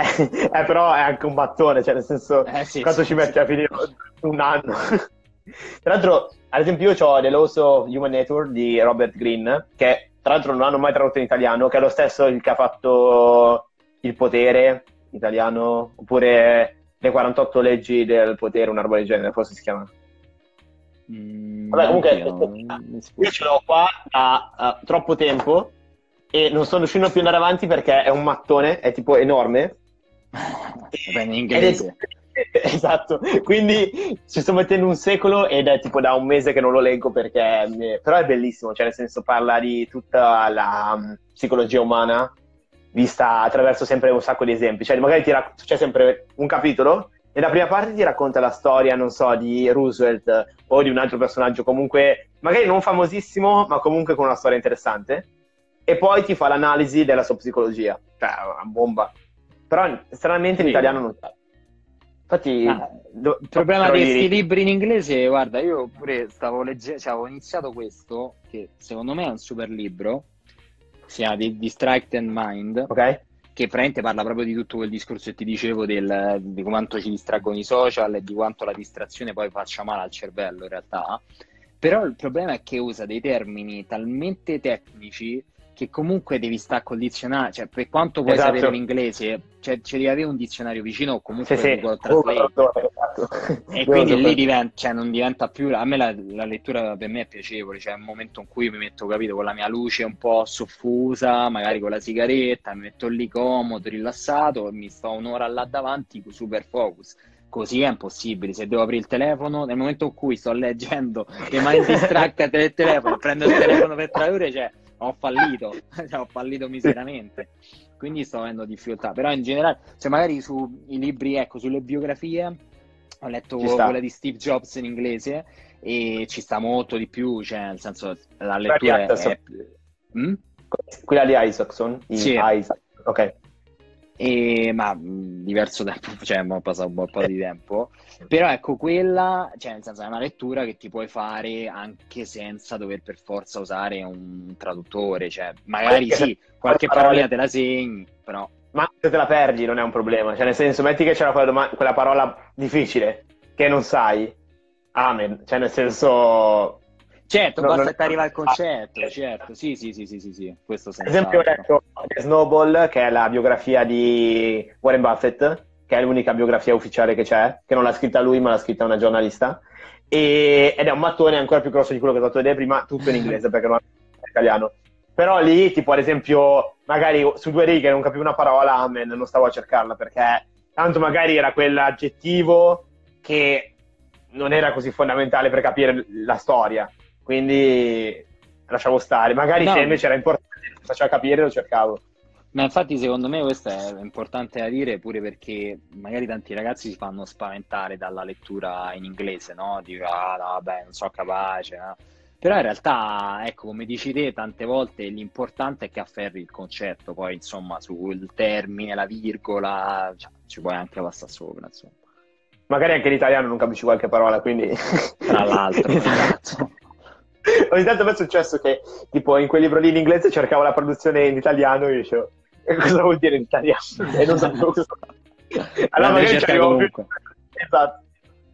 Speaker 2: *laughs*
Speaker 1: eh, però è anche un mattone, cioè nel senso, eh, sì, quanto sì, ci metti a finire un anno? *laughs* tra l'altro, ad esempio, io ho The Laws of Human Network di Robert Greene, che tra l'altro non hanno mai tradotto in italiano, che è lo stesso che ha fatto Il potere italiano, oppure Le 48 leggi del potere, una roba del genere, forse si chiama. Mm, Vabbè, comunque, io ce l'ho qua da uh, troppo tempo e non sto riuscendo più ad andare avanti perché è un mattone, è tipo enorme
Speaker 2: in inglese. *laughs*
Speaker 1: Esatto, quindi ci sto mettendo un secolo ed è tipo da un mese che non lo leggo perché... Però è bellissimo, cioè nel senso parla di tutta la um, psicologia umana vista attraverso sempre un sacco di esempi. Cioè magari ti rac- c'è sempre un capitolo e la prima parte ti racconta la storia, non so, di Roosevelt o di un altro personaggio comunque magari non famosissimo, ma comunque con una storia interessante, e poi ti fa l'analisi della sua psicologia. Cioè, una bomba. Però stranamente in italiano non c'è.
Speaker 2: Infatti, ah, do, il problema di questi libri in inglese, guarda, io pure stavo leggendo, cioè, ho iniziato questo, che secondo me è un super libro, si chiama The Distracted Mind,
Speaker 1: ok?
Speaker 2: che praticamente parla proprio di tutto quel discorso che ti dicevo del, di quanto ci distraggono i social e di quanto la distrazione poi faccia male al cervello in realtà. Però il problema è che usa dei termini talmente tecnici che comunque devi stare condizionato, cioè per quanto puoi esatto. sapere l'inglese, cioè, ci devi avere un dizionario vicino o comunque sì, sì. Translate. Esatto. E quindi lì diventa, cioè, non diventa più, a me la, la, lettura per me è piacevole, cioè è un momento in cui mi metto, capito, con la mia luce un po' soffusa, magari con la sigaretta, mi metto lì comodo, rilassato e mi sto un'ora là davanti super focus così è impossibile. Se devo aprire il telefono, nel momento in cui sto leggendo le mani *laughs* distratte del telefono, prendo il telefono per tradurre, cioè ho fallito, *laughs* cioè, ho fallito miseramente. Quindi sto avendo difficoltà. Però in generale, cioè magari sui libri, ecco, sulle biografie, ho letto quella di Steve Jobs in inglese e ci sta molto di più, cioè nel senso la lettura è...
Speaker 1: Mm? Quella di Isaacson?
Speaker 2: Sì. Isaac. Ok. E, ma diverso tempo, *laughs* cioè ho passato un po' di tempo, però ecco quella, cioè nel senso è una lettura che ti puoi fare anche senza dover per forza usare un traduttore, cioè magari sì, qualche parola te la segni, però...
Speaker 1: Ma se te la perdi non è un problema, cioè nel senso metti che c'era quella, doma- quella parola difficile che non sai, amen, cioè nel senso
Speaker 2: Certo, basta che arriva al concetto, certo, sì, sì, sì, sì, sì, sì. questo senza
Speaker 1: Ad esempio ho letto Snowball, che è la biografia di Warren Buffett, che è l'unica biografia ufficiale che c'è, che non l'ha scritta lui, ma l'ha scritta una giornalista, e... ed è un mattone ancora più grosso di quello che ho fatto vedere prima, tutto in inglese, perché non è italiano. Però lì, tipo, ad esempio, magari su due righe non capivo una parola, amen, non stavo a cercarla, perché tanto magari era quell'aggettivo che non era così fondamentale per capire la storia quindi lasciavo stare. Magari no. se invece era importante, faceva capire, lo cercavo.
Speaker 2: Ma infatti secondo me questo è importante da dire pure perché magari tanti ragazzi si fanno spaventare dalla lettura in inglese, no? Dico, ah no, vabbè, non sono capace, no? Però in realtà, ecco, come dici te, tante volte l'importante è che afferri il concetto, poi insomma sul termine, la virgola, cioè, ci puoi anche passare sopra, insomma.
Speaker 1: Magari anche in italiano non capisci qualche parola, quindi...
Speaker 2: Tra l'altro, *laughs* esatto. *laughs*
Speaker 1: Ogni tanto mi è successo che, tipo, in quel libro lì in inglese cercavo la produzione in italiano e dicevo, cosa vuol dire in italiano? *laughs* E non sapevo cosa. Allora magari ci arrivo più. Esatto.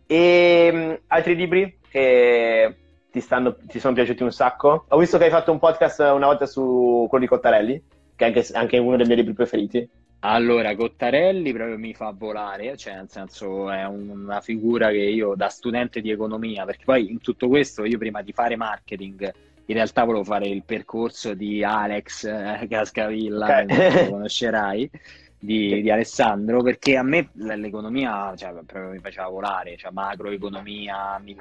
Speaker 1: E ehm, altri libri che ti, stanno, ti, sono piaciuti un sacco? Ho visto che hai fatto un podcast una volta su quello di Cottarelli, che è anche, anche uno dei miei libri preferiti.
Speaker 2: Allora, Cottarelli proprio mi fa volare, cioè nel senso è una figura che io da studente di economia, perché poi in tutto questo io prima di fare marketing in realtà volevo fare il percorso di Alex eh, Cascavilla, okay. lo conoscerai, di, di, Alessandro, perché a me l'economia cioè, proprio mi faceva volare, cioè macroeconomia. Mi...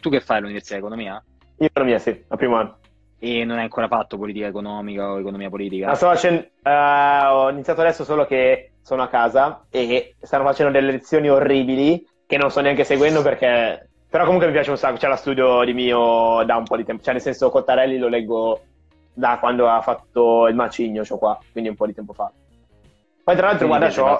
Speaker 2: Tu che fai all'Università di Economia?
Speaker 1: Economia, sì, a primo anno.
Speaker 2: E non hai ancora fatto politica economica o economia politica?
Speaker 1: Ma sto facendo, uh, ho iniziato adesso solo che sono a casa e stanno facendo delle lezioni orribili che non sto neanche seguendo perché... Però comunque mi piace un sacco, c'è la studio di mio da un po' di tempo, cioè nel senso Cottarelli lo leggo da quando ha fatto il macigno, cioè qua, quindi un po' di tempo fa. Poi tra l'altro guarda, c'ho...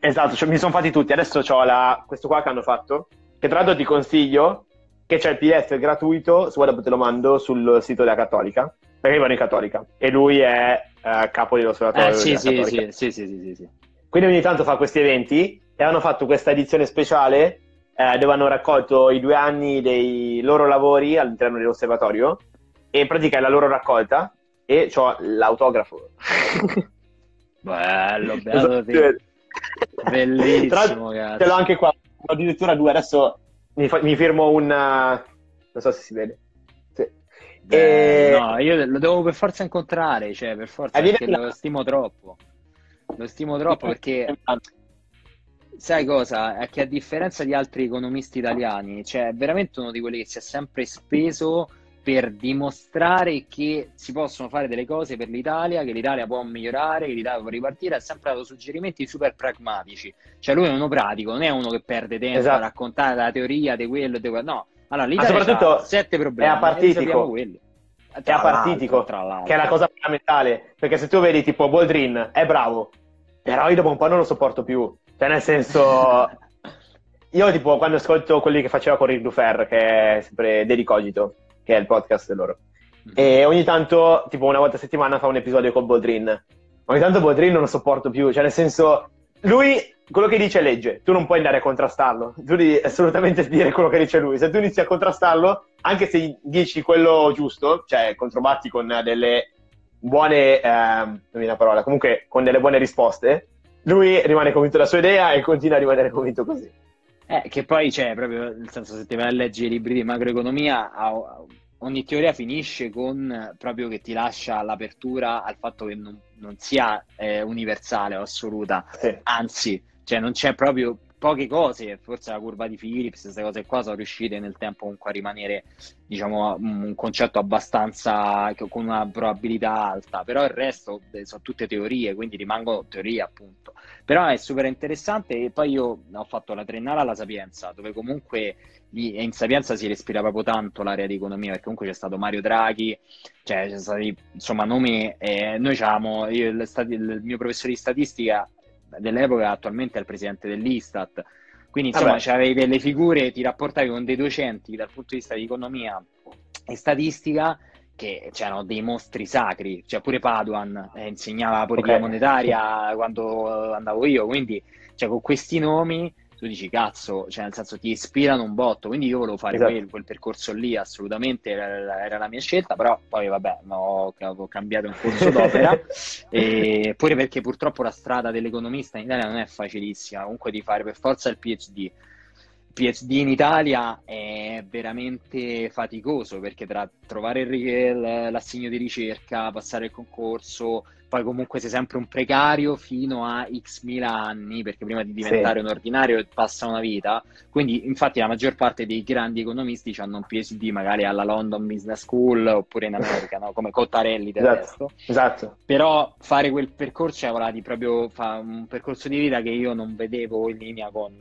Speaker 1: Esatto, cioè, mi sono fatti tutti, adesso ho la... questo qua che hanno fatto, che tra l'altro ti consiglio, che c'è il PDF gratuito, se dopo te lo mando, sul sito della Cattolica, perché io in Cattolica, e lui è eh, capo dell'osservatorio
Speaker 2: eh, sì, sì, sì, sì, sì, sì, sì,
Speaker 1: Quindi ogni tanto fa questi eventi, e hanno fatto questa edizione speciale, eh, dove hanno raccolto i due anni dei loro lavori all'interno dell'osservatorio, e in pratica è la loro raccolta, e ho l'autografo. *laughs*
Speaker 2: Bello, bello. Bellissimo,
Speaker 1: Ce l'ho anche qua, addirittura due, adesso mi, fa, mi firmo un... non so se si vede. Sì.
Speaker 2: Beh, e... No, io lo devo per forza incontrare, cioè per forza, perché lo stimo troppo. Lo stimo troppo perché... Sai cosa? È che a differenza di altri economisti italiani, cioè è veramente uno di quelli che si è sempre speso per dimostrare che si possono fare delle cose per l'Italia, che l'Italia può migliorare, che l'Italia può ripartire, ha sempre dato suggerimenti super pragmatici. Cioè lui è uno pratico, non è uno che perde tempo esatto. a raccontare la teoria di quello e di quello, no, Allora, l'Italia soprattutto sette problemi.
Speaker 1: È apartitico. È apartitico, che è la cosa fondamentale. Perché se tu vedi tipo Boldrin è bravo, però io dopo un po' non lo sopporto più. Cioè, nel senso, *laughs* io tipo quando ascolto quelli che faceva con Rick Dufer, che è sempre Dedicogito, che è il podcast loro, mm-hmm. e ogni tanto, tipo una volta a settimana, fa un episodio con Boldrin. Ogni tanto Boldrin non lo sopporto più, cioè nel senso, lui quello che dice legge, tu non puoi andare a contrastarlo, tu devi assolutamente dire quello che dice lui. Se tu inizi a contrastarlo, anche se dici quello giusto, cioè controbatti con delle buone, eh, non viene la parola, comunque con delle buone risposte, lui rimane convinto della sua idea e continua a rimanere convinto così.
Speaker 2: Eh, che poi c'è cioè, proprio, nel senso, se ti vai a leggere i libri di macroeconomia, ogni teoria finisce con proprio che ti lascia l'apertura al fatto che non, non sia eh, universale o assoluta, sì. anzi, cioè non c'è proprio poche cose, forse la curva di Philips, queste cose qua sono riuscite nel tempo comunque a rimanere, diciamo, un concetto abbastanza con una probabilità alta, però il resto eh, sono tutte teorie, quindi rimangono teorie appunto. Però è super interessante e poi io ho fatto la triennale alla Sapienza, dove comunque in Sapienza si respira proprio tanto l'area di economia, perché comunque c'è stato Mario Draghi, cioè c'è stati insomma nomi, eh, noi avevamo, io, il, il mio professore di statistica dell'epoca attualmente è il presidente dell'Istat. Quindi insomma avevi delle figure, ti rapportavi con dei docenti dal punto di vista di economia e statistica che c'erano dei mostri sacri, cioè pure Paduan eh, insegnava politica okay. monetaria *laughs* quando andavo io, quindi cioè, con questi nomi tu dici cazzo, cioè nel senso ti ispirano un botto, quindi io volevo fare esatto. quel, quel, percorso lì, assolutamente era, era, la mia scelta, però poi vabbè, no, ho cambiato un corso d'opera, *laughs* e, pure perché purtroppo la strada dell'economista in Italia non è facilissima, comunque di fare per forza il PhD. PhD in Italia è veramente faticoso perché tra trovare il, l'assegno di ricerca, passare il concorso, poi comunque sei sempre un precario fino a x mila anni, perché prima di diventare sì. un ordinario passa una vita. Quindi, infatti, la maggior parte dei grandi economisti hanno un PhD magari alla London Business School oppure in America, no? come Cottarelli del
Speaker 1: esatto.
Speaker 2: resto.
Speaker 1: Esatto.
Speaker 2: Però fare quel percorso è di proprio un percorso di vita che io non vedevo in linea con.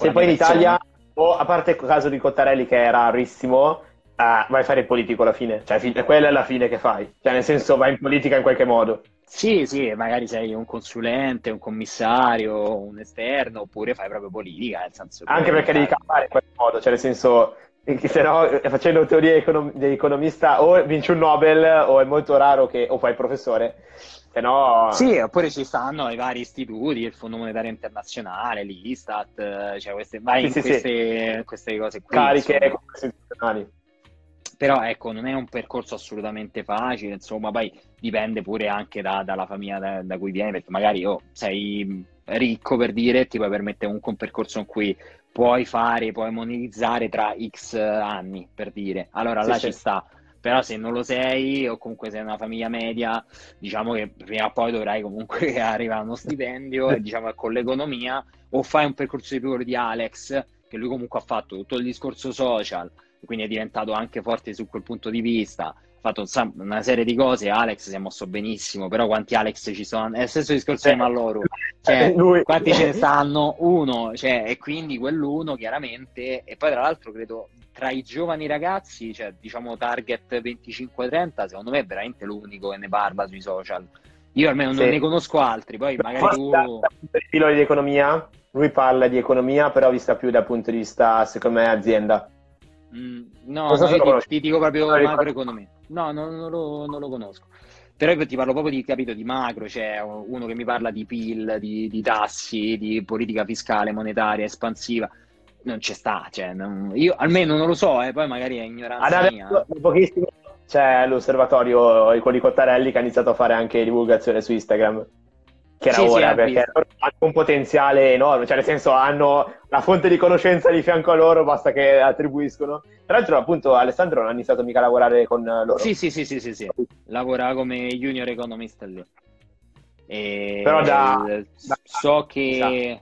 Speaker 1: Se poi in Italia, o a parte il caso di Cottarelli che è rarissimo, ah, vai a fare il politico alla fine, cioè quella è la fine che fai, cioè nel senso vai in politica in qualche modo.
Speaker 2: Sì, sì, magari sei un consulente, un commissario, un esterno, oppure fai proprio politica, nel senso
Speaker 1: Anche perché devi campare in qualche modo, cioè nel senso, se no facendo teoria econom- di economista o vinci un Nobel o è molto raro che o fai professore, se no...
Speaker 2: Sì, oppure ci stanno i vari istituti, il Fondo Monetario Internazionale, l'Istat, cioè queste, vai sì, in queste, sì. queste, cose qui.
Speaker 1: Cariche istituzionali
Speaker 2: però ecco non è un percorso assolutamente facile insomma poi dipende pure anche da, dalla famiglia da, da, cui vieni perché magari oh, sei ricco per dire ti puoi permettere un, un percorso in cui puoi fare puoi monetizzare tra x anni per dire allora sì, là sì. ci sta però se non lo sei o comunque sei una famiglia media diciamo che prima o poi dovrai comunque *laughs* arrivare a uno stipendio e diciamo che con l'economia o fai un percorso di più di Alex che lui comunque ha fatto tutto il discorso social quindi è diventato anche forte su quel punto di vista. Fatto una serie di cose. Alex si è mosso benissimo, però quanti Alex ci sono? È lo stesso discorso di Malloru. Cioè, quanti ce ne stanno? Uno, cioè, e quindi quell'uno chiaramente. E poi, tra l'altro, credo tra i giovani ragazzi, cioè diciamo target 25-30, secondo me è veramente l'unico che ne parla sui social. Io almeno non ne conosco altri, poi magari tu...
Speaker 1: Per il pilone di economia, lui parla di economia, però vista più dal punto di vista, secondo me, azienda.
Speaker 2: Mm, no, no ti, ti, dico proprio macroeconomia. No, no non, lo, non, lo, conosco. Però io ti parlo proprio di, capito, di macro, c'è cioè uno che mi parla di PIL, di, di tassi, di politica fiscale, monetaria, espansiva. Non c'è sta, cioè, non, io almeno non lo so, eh, poi magari è ignoranza
Speaker 1: Ad mia. pochissimo c'è l'osservatorio con i Cottarelli che ha iniziato a fare anche divulgazione su Instagram che era sì, ora, sì, perché hanno un potenziale enorme, cioè nel senso hanno la fonte di conoscenza di fianco a loro, basta che attribuiscono. Tra l'altro, appunto, Alessandro non ha iniziato mica a lavorare con loro.
Speaker 2: Sì, sì, sì, sì, sì, sì. lavora come junior economist lì. E...
Speaker 1: Però da,
Speaker 2: da so che...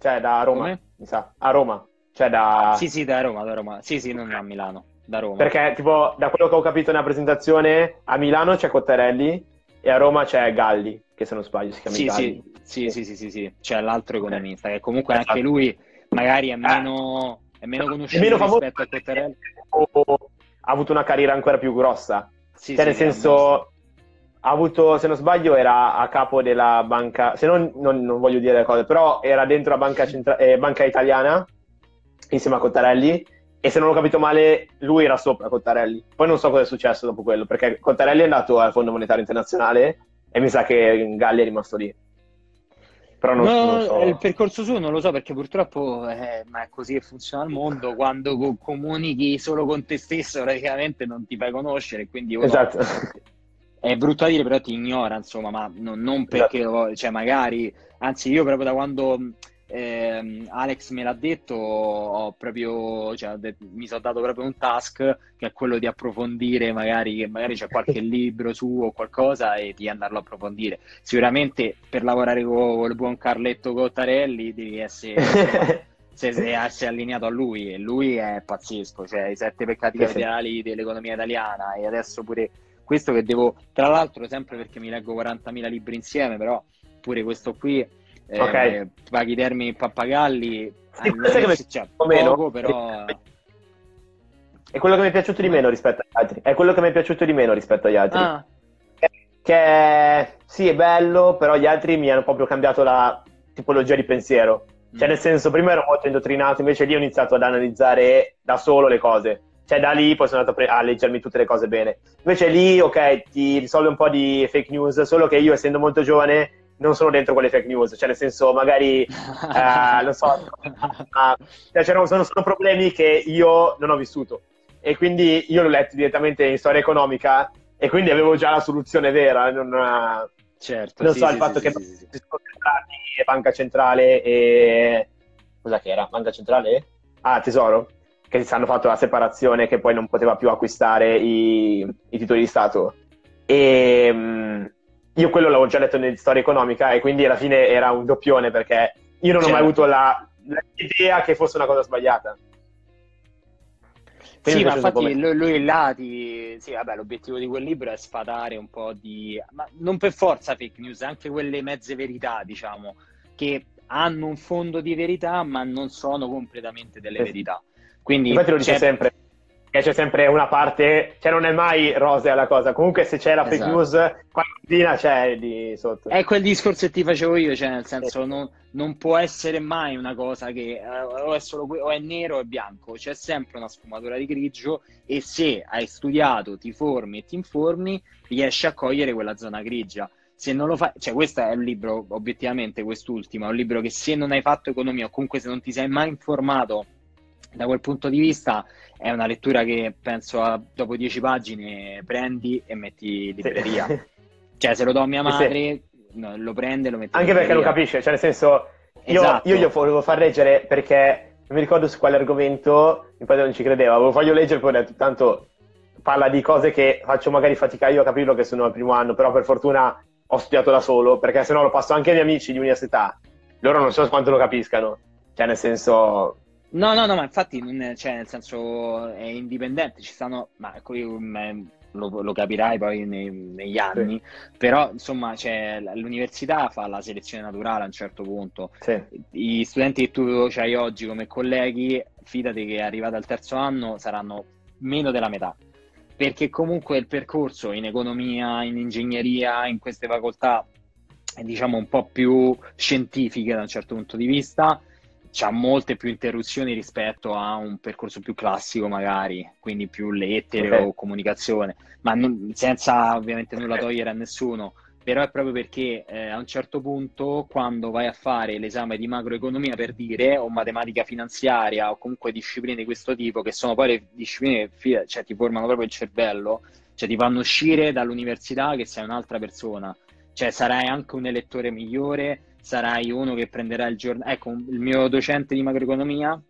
Speaker 1: Cioè da Roma, come? mi sa. A Roma. Cioè da...
Speaker 2: Sì, sì, da Roma, da Roma. Sì, sì, non a Milano, da Roma.
Speaker 1: Perché, tipo, da quello che ho capito nella presentazione, a Milano c'è Cottarelli e a Roma c'è Galli, che se non sbaglio si chiama
Speaker 2: sì,
Speaker 1: Galli.
Speaker 2: Sì, sì, sì, sì, sì, c'è l'altro economista, che comunque esatto. anche lui magari è meno, è meno conosciuto è meno rispetto a Cottarelli.
Speaker 1: Ha avuto una carriera ancora più grossa. Sì, cioè, sì, nel senso, ha avuto, se non sbaglio, era a capo della banca, se non, non, non voglio dire le cose, però era dentro la banca, centra- eh, banca italiana insieme a Cottarelli e se non ho capito male lui era sopra Cottarelli. Poi non so cosa è successo dopo quello, perché Cottarelli è andato al Fondo Monetario Internazionale e mi sa che Galli è rimasto lì.
Speaker 2: Però non, no, non so. il percorso suo non lo so perché purtroppo eh, ma è così che funziona il mondo quando comunichi solo con te stesso praticamente non ti fai conoscere quindi
Speaker 1: esatto. *laughs*
Speaker 2: è brutto da dire però ti ignora insomma ma non, non perché esatto. cioè magari anzi io proprio da quando eh, Alex me l'ha detto, proprio, cioè, mi sono dato proprio un task che è quello di approfondire, magari, magari c'è qualche *laughs* libro su o qualcosa e di andarlo a approfondire. Sicuramente per lavorare con il buon Carletto Cottarelli devi essere... *laughs* se sei allineato a lui e lui è pazzesco, cioè i sette peccati capitali dell'economia italiana e adesso pure questo che devo, tra l'altro sempre perché mi leggo 40.000 libri insieme, però pure questo qui eh, okay. paghi i termini pappagalli sì,
Speaker 1: allora, che cioè, poco, meno. però è quello che mi è piaciuto di meno rispetto agli altri è quello che mi è piaciuto di meno rispetto agli altri ah. che sì è bello però gli altri mi hanno proprio cambiato la tipologia di pensiero cioè mm. nel senso prima ero molto indottrinato invece lì ho iniziato ad analizzare da solo le cose cioè da lì poi sono andato a, pre- a, leggermi tutte le cose bene. Invece lì, ok, ti risolve un po' di fake news, solo che io essendo molto giovane non sono dentro quelle fake news, cioè nel senso magari, *laughs* eh, lo so, uh, cioè, sono, sono problemi che io non ho vissuto e quindi io l'ho letto direttamente in storia economica e quindi avevo già la soluzione vera, non,
Speaker 2: certo,
Speaker 1: non sì, so sì, il fatto sì, che si sono creati Banca Centrale e... cosa che era? Banca Centrale? Ah, Tesoro? Che si hanno fatto la separazione che poi non poteva più acquistare i, i titoli di Stato. E... Io quello l'avevo già letto in storia economica e quindi alla fine era un doppione perché io non certo. ho mai certo. avuto la, l'idea che fosse una cosa sbagliata.
Speaker 2: Quindi sì, ma infatti lui, lui là ti... Sì, vabbè, l'obiettivo di quel libro è sfatare un po' di... Ma non per forza fake news, anche quelle mezze verità, diciamo, che hanno un fondo di verità ma non sono completamente delle verità. Quindi,
Speaker 1: infatti lo dice sempre, che c'è sempre una parte, cioè non è mai rosea la cosa. Comunque se c'è la fake esatto. news, qualcosina c'è di sotto.
Speaker 2: È quel discorso che ti facevo io, cioè nel senso non, non può essere mai una cosa che eh, o, è solo, o è nero o è bianco, c'è sempre una sfumatura di grigio e se hai studiato, ti formi e ti informi, riesci a cogliere quella zona grigia. Se non lo fai, cioè questo è un libro, obiettivamente quest'ultimo, è un libro che se non hai fatto economia o comunque se non ti sei mai informato da quel punto di vista è una lettura che penso a, dopo dieci pagine prendi e metti libreria. Sì. *laughs* Cioè, se lo do a mia madre, sì. no, lo prende e lo mette
Speaker 1: Anche perché non capisce, cioè nel senso, io, esatto. io gli volevo far leggere perché non mi ricordo su quale argomento, il padre non ci credeva, lo voglio leggere poi ho detto, tanto parla di cose che faccio magari fatica io a capirlo che sono al primo anno, però per fortuna ho studiato da solo, perché se no lo passo anche ai miei amici di università, loro non so quanto lo capiscano, cioè nel senso
Speaker 2: No, no, no, ma infatti, cioè, nel senso, è indipendente, ci stanno, ma qui lo, lo capirai poi nei, negli anni, sì. però insomma, cioè, l'università fa la selezione naturale a un certo punto.
Speaker 1: Sì.
Speaker 2: I studenti che tu hai oggi come colleghi, fidati che arrivati al terzo anno saranno meno della metà, perché comunque il percorso in economia, in ingegneria, in queste facoltà è diciamo un po' più scientifiche da un certo punto di vista ha molte più interruzioni rispetto a un percorso più classico magari, quindi più lettere okay. o comunicazione, ma non, senza ovviamente nulla togliere a nessuno, però è proprio perché eh, a un certo punto quando vai a fare l'esame di macroeconomia per dire o matematica finanziaria o comunque discipline di questo tipo, che sono poi le discipline che cioè, ti formano proprio il cervello, cioè ti fanno uscire dall'università che sei un'altra persona, cioè sarai anche un elettore migliore, sarai uno che prenderà il giornale. Ecco, il mio docente di macroeconomia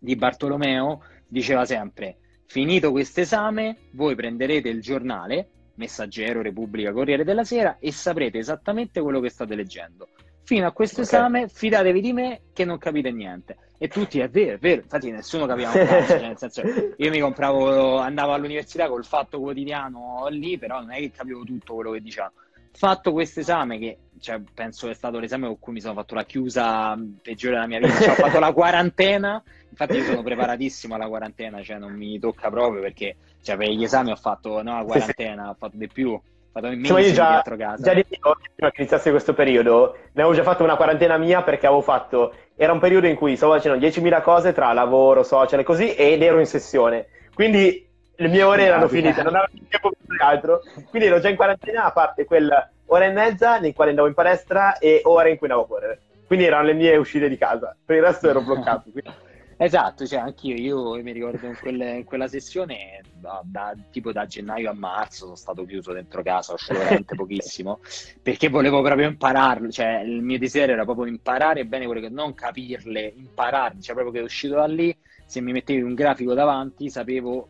Speaker 2: di Bartolomeo diceva sempre: finito questo esame, voi prenderete il giornale, Messaggero, Repubblica, Corriere della Sera e saprete esattamente quello che state leggendo. Fino a questo okay. esame, fidatevi di me che non capite niente. E tutti, è vero, è vero, infatti nessuno capiva un cazzo, cioè nel senso, io mi compravo, andavo all'università col fatto quotidiano lì, però non è che capivo tutto quello che dicevano fatto questo esame che cioè, penso è stato l'esame con cui mi sono fatto la chiusa peggiore della mia vita, cioè, ho fatto la quarantena, infatti io sono preparatissimo alla quarantena, cioè non mi tocca proprio perché cioè, per gli esami ho fatto no, la quarantena, ho fatto di più, ho fatto in
Speaker 3: mesi io già, casa. Già dico, prima che iniziasse questo periodo, ne avevo già fatto una quarantena mia perché avevo fatto, era un periodo in cui stavo facendo 10.000 cose tra lavoro, social e così, ed ero in sessione, quindi le mie ore erano finite, non avevo tempo per altro, quindi ero già in quarantena a parte quella ora e mezza nei quali andavo in palestra e ore in cui andavo a correre. Quindi erano le mie uscite di casa, per il resto ero *laughs* bloccato. Quindi...
Speaker 2: Esatto, cioè anch'io, io mi ricordo in, quelle, in quella sessione, da, da, tipo da gennaio a marzo sono stato chiuso dentro casa, uscivo veramente *laughs* pochissimo, perché volevo proprio impararlo, cioè il mio desiderio era proprio imparare bene quello che non capirle, impararle, cioè proprio che uscito da lì, se mi mettevi un grafico davanti sapevo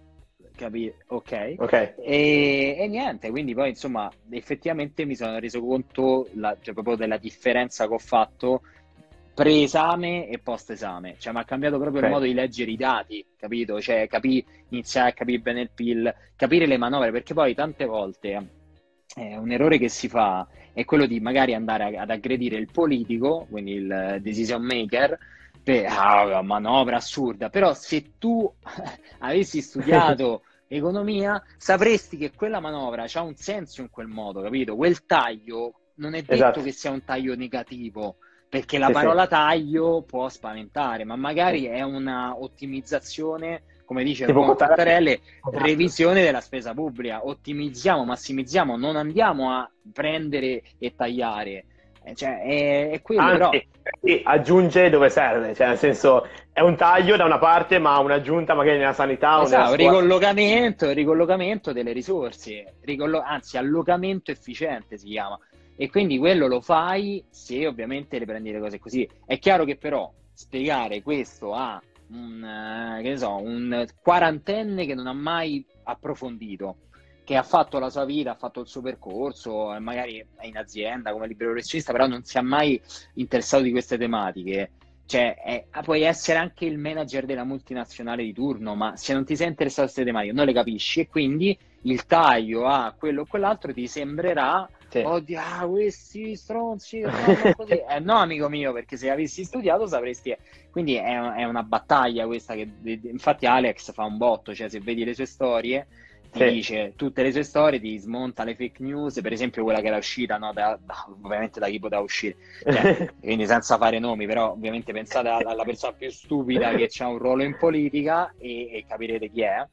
Speaker 2: capire, ok.
Speaker 3: okay.
Speaker 2: E, e, niente, quindi poi insomma effettivamente mi sono reso conto la, cioè, proprio della differenza che ho fatto pre-esame e post-esame, cioè mi ha cambiato proprio okay. il modo di leggere i dati, capito? Cioè capì, iniziare a capire bene il PIL, capire le manovre, perché poi tante volte eh, un errore che si fa è quello di magari andare ad aggredire il politico, quindi il decision maker, per ah, manovra assurda, però se tu *laughs* avessi studiato *laughs* economia, sapresti che quella manovra ha un senso in quel modo, capito? Quel taglio non è detto esatto. che sia un taglio negativo, perché la sì, parola sì. taglio può spaventare, ma magari è una ottimizzazione, come dice il Cottarelli, revisione della spesa pubblica, ottimizziamo, massimizziamo, non andiamo a prendere e tagliare. Eh, cioè, è, è quello, Anzi,
Speaker 3: però... aggiunge dove serve, cioè nel senso è un taglio da una parte, ma un'aggiunta magari nella sanità
Speaker 2: o esatto, ricollocamento, ricollocamento delle risorse, ricollo- anzi allocamento efficiente si chiama. E quindi quello lo fai se ovviamente le prendi le cose così. È chiaro che però spiegare questo a un, eh, so, un quarantenne che non ha mai approfondito che ha fatto la sua vita, ha fatto il suo percorso, magari è in azienda come libero professionista, però non si è mai interessato di queste tematiche. Cioè, è, puoi essere anche il manager della multinazionale di turno, ma se non ti sei interessato a queste tematiche non le capisci e quindi il taglio a quello o quell'altro ti sembrerà sì. oddio, ah, questi stronzi *laughs* eh, no, amico mio, perché se avessi studiato sapresti. Quindi è, è una battaglia questa che infatti Alex fa un botto, cioè se vedi le sue storie ti sì. dice tutte le sue storie, ti smonta le fake news, per esempio quella che era uscita, no, da, da, ovviamente da chi poteva uscire, cioè, *laughs* quindi senza fare nomi, però ovviamente pensate alla persona più stupida che ha un ruolo in politica e, e capirete chi è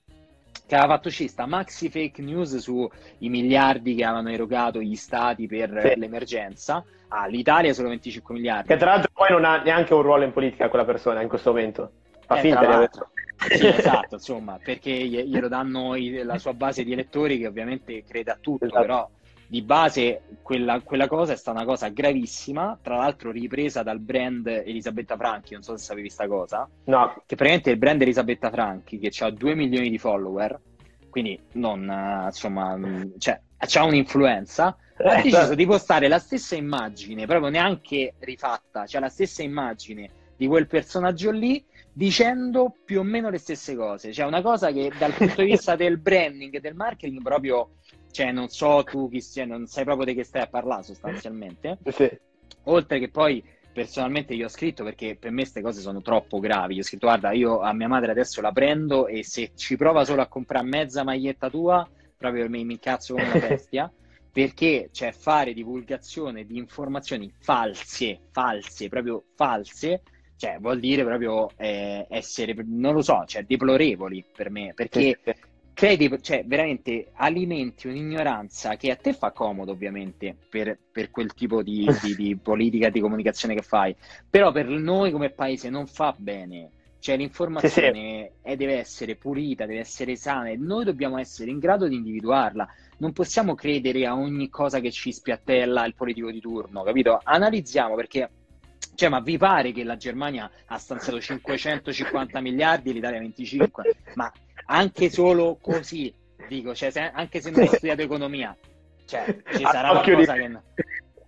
Speaker 2: che aveva fatto uscire sta maxi fake news sui miliardi che avevano erogato gli stati per sì. l'emergenza. Ah, l'Italia solo 25 miliardi.
Speaker 3: Che tra l'altro poi non ha neanche un ruolo in politica quella persona in questo momento. Fa eh, finta di averlo.
Speaker 2: Sì, esatto, insomma, perché glielo danno la sua base di elettori che ovviamente crede a tutto, esatto. però di base quella, quella, cosa è stata una cosa gravissima, tra l'altro ripresa dal brand Elisabetta Franchi, non so se sapevi questa cosa,
Speaker 3: no.
Speaker 2: che praticamente il brand Elisabetta Franchi, che ha 2 milioni di follower, quindi non, uh, insomma, cioè, ha un'influenza, ha eh, deciso certo. di postare la stessa immagine, proprio neanche rifatta, cioè la stessa immagine di quel personaggio lì, dicendo più o meno le stesse cose. Cioè una cosa che dal punto di *laughs* vista del branding, del marketing, proprio cioè non so tu chi sia, non sai proprio di che stai a parlare sostanzialmente.
Speaker 3: Sì.
Speaker 2: Oltre che poi personalmente io ho scritto perché per me queste cose sono troppo gravi. Io ho scritto guarda, io a mia madre adesso la prendo e se ci prova solo a comprare mezza maglietta tua, proprio mi, mi incazzo come una *laughs* bestia. perché cioè fare divulgazione di informazioni false, false, proprio false, cioè vuol dire proprio eh, essere, non lo so, cioè deplorevoli per me, perché credi, cioè veramente alimenti un'ignoranza che a te fa comodo ovviamente per, per quel tipo di, *laughs* di, di, politica di comunicazione che fai, però per noi come paese non fa bene. Cioè l'informazione sì, sì. deve essere pulita, deve essere sana e noi dobbiamo essere in grado di individuarla. Non possiamo credere a ogni cosa che ci spiattella il politico di turno, capito? Analizziamo perché cioè, ma vi pare che la Germania ha stanziato *laughs* 550 miliardi e l'Italia 25? Ma anche solo così, dico, cioè, se, anche se non ho *laughs* studiato economia, cioè, ci sarà qualcosa di... che...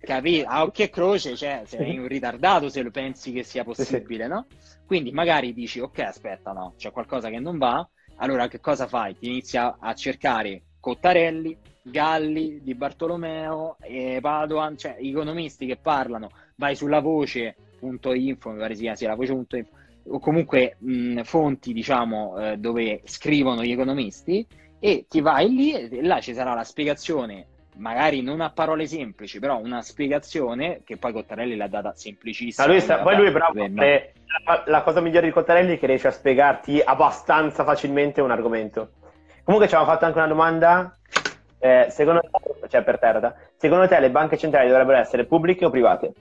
Speaker 2: Capito? A occhio e croce, cioè, sei un ritardato se lo pensi che sia possibile, no? Quindi magari dici, ok, aspetta, no, c'è qualcosa che non va, allora che cosa fai? Ti inizia a cercare Cottarelli, Galli, Di Bartolomeo, e Padoan, cioè economisti che parlano, vai sulla voce.info, mi pare si chiama, sì, la voce.info, o comunque mh, fonti, diciamo, eh, dove scrivono gli economisti, e ti vai lì e là ci sarà la spiegazione magari non a parole semplici, però una spiegazione che poi Cottarelli l'ha data semplicissima.
Speaker 1: Lui sta, poi lui è bravo. La, la, cosa migliore di Cottarelli è che riesce a spiegarti abbastanza facilmente un argomento. Comunque ci avevamo fatto anche una domanda. Eh, secondo te, cioè per terra, secondo te le banche centrali dovrebbero essere pubbliche o private?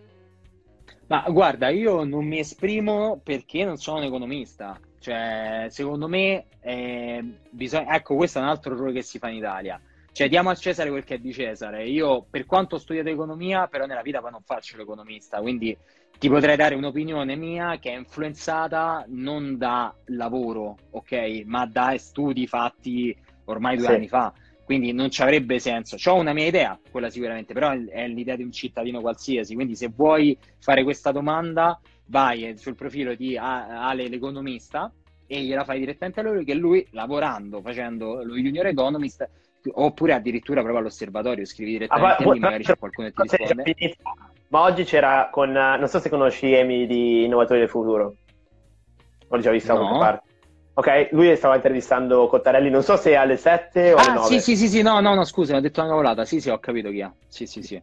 Speaker 2: Ma guarda, io non mi esprimo perché non sono un economista. Cioè, secondo me, eh, bisogna... ecco, questo è un altro errore che si fa in Italia cioè, diamo a Cesare quel che è di Cesare. Io, per quanto ho studiato economia, però nella vita poi non faccio l'economista, quindi ti potrei dare un'opinione mia che è influenzata non da lavoro, ok? Ma da studi fatti ormai due sì. anni fa. Quindi non ci avrebbe senso. Ho una mia idea, quella sicuramente, però è l'idea di un cittadino qualsiasi. Quindi se vuoi fare questa domanda, vai sul profilo di Ale l'economista e gliela fai direttamente a lui che lui lavorando, facendo lo junior economist, oppure addirittura proprio all'osservatorio scrivi direttamente ah, lì, magari c'è qualcuno che ti risponde.
Speaker 1: Ma oggi c'era con, non so se conosci Emi di Innovatori del Futuro, ho già visto da no. qualche parte. Ok, lui stava intervistando Cottarelli, non so se alle 7 o ah, alle 9.
Speaker 2: Sì, sì, sì, sì, no, no, no, scusa, mi ha detto una cavolata. Sì, sì, ho capito chi è. Sì, sì, sì.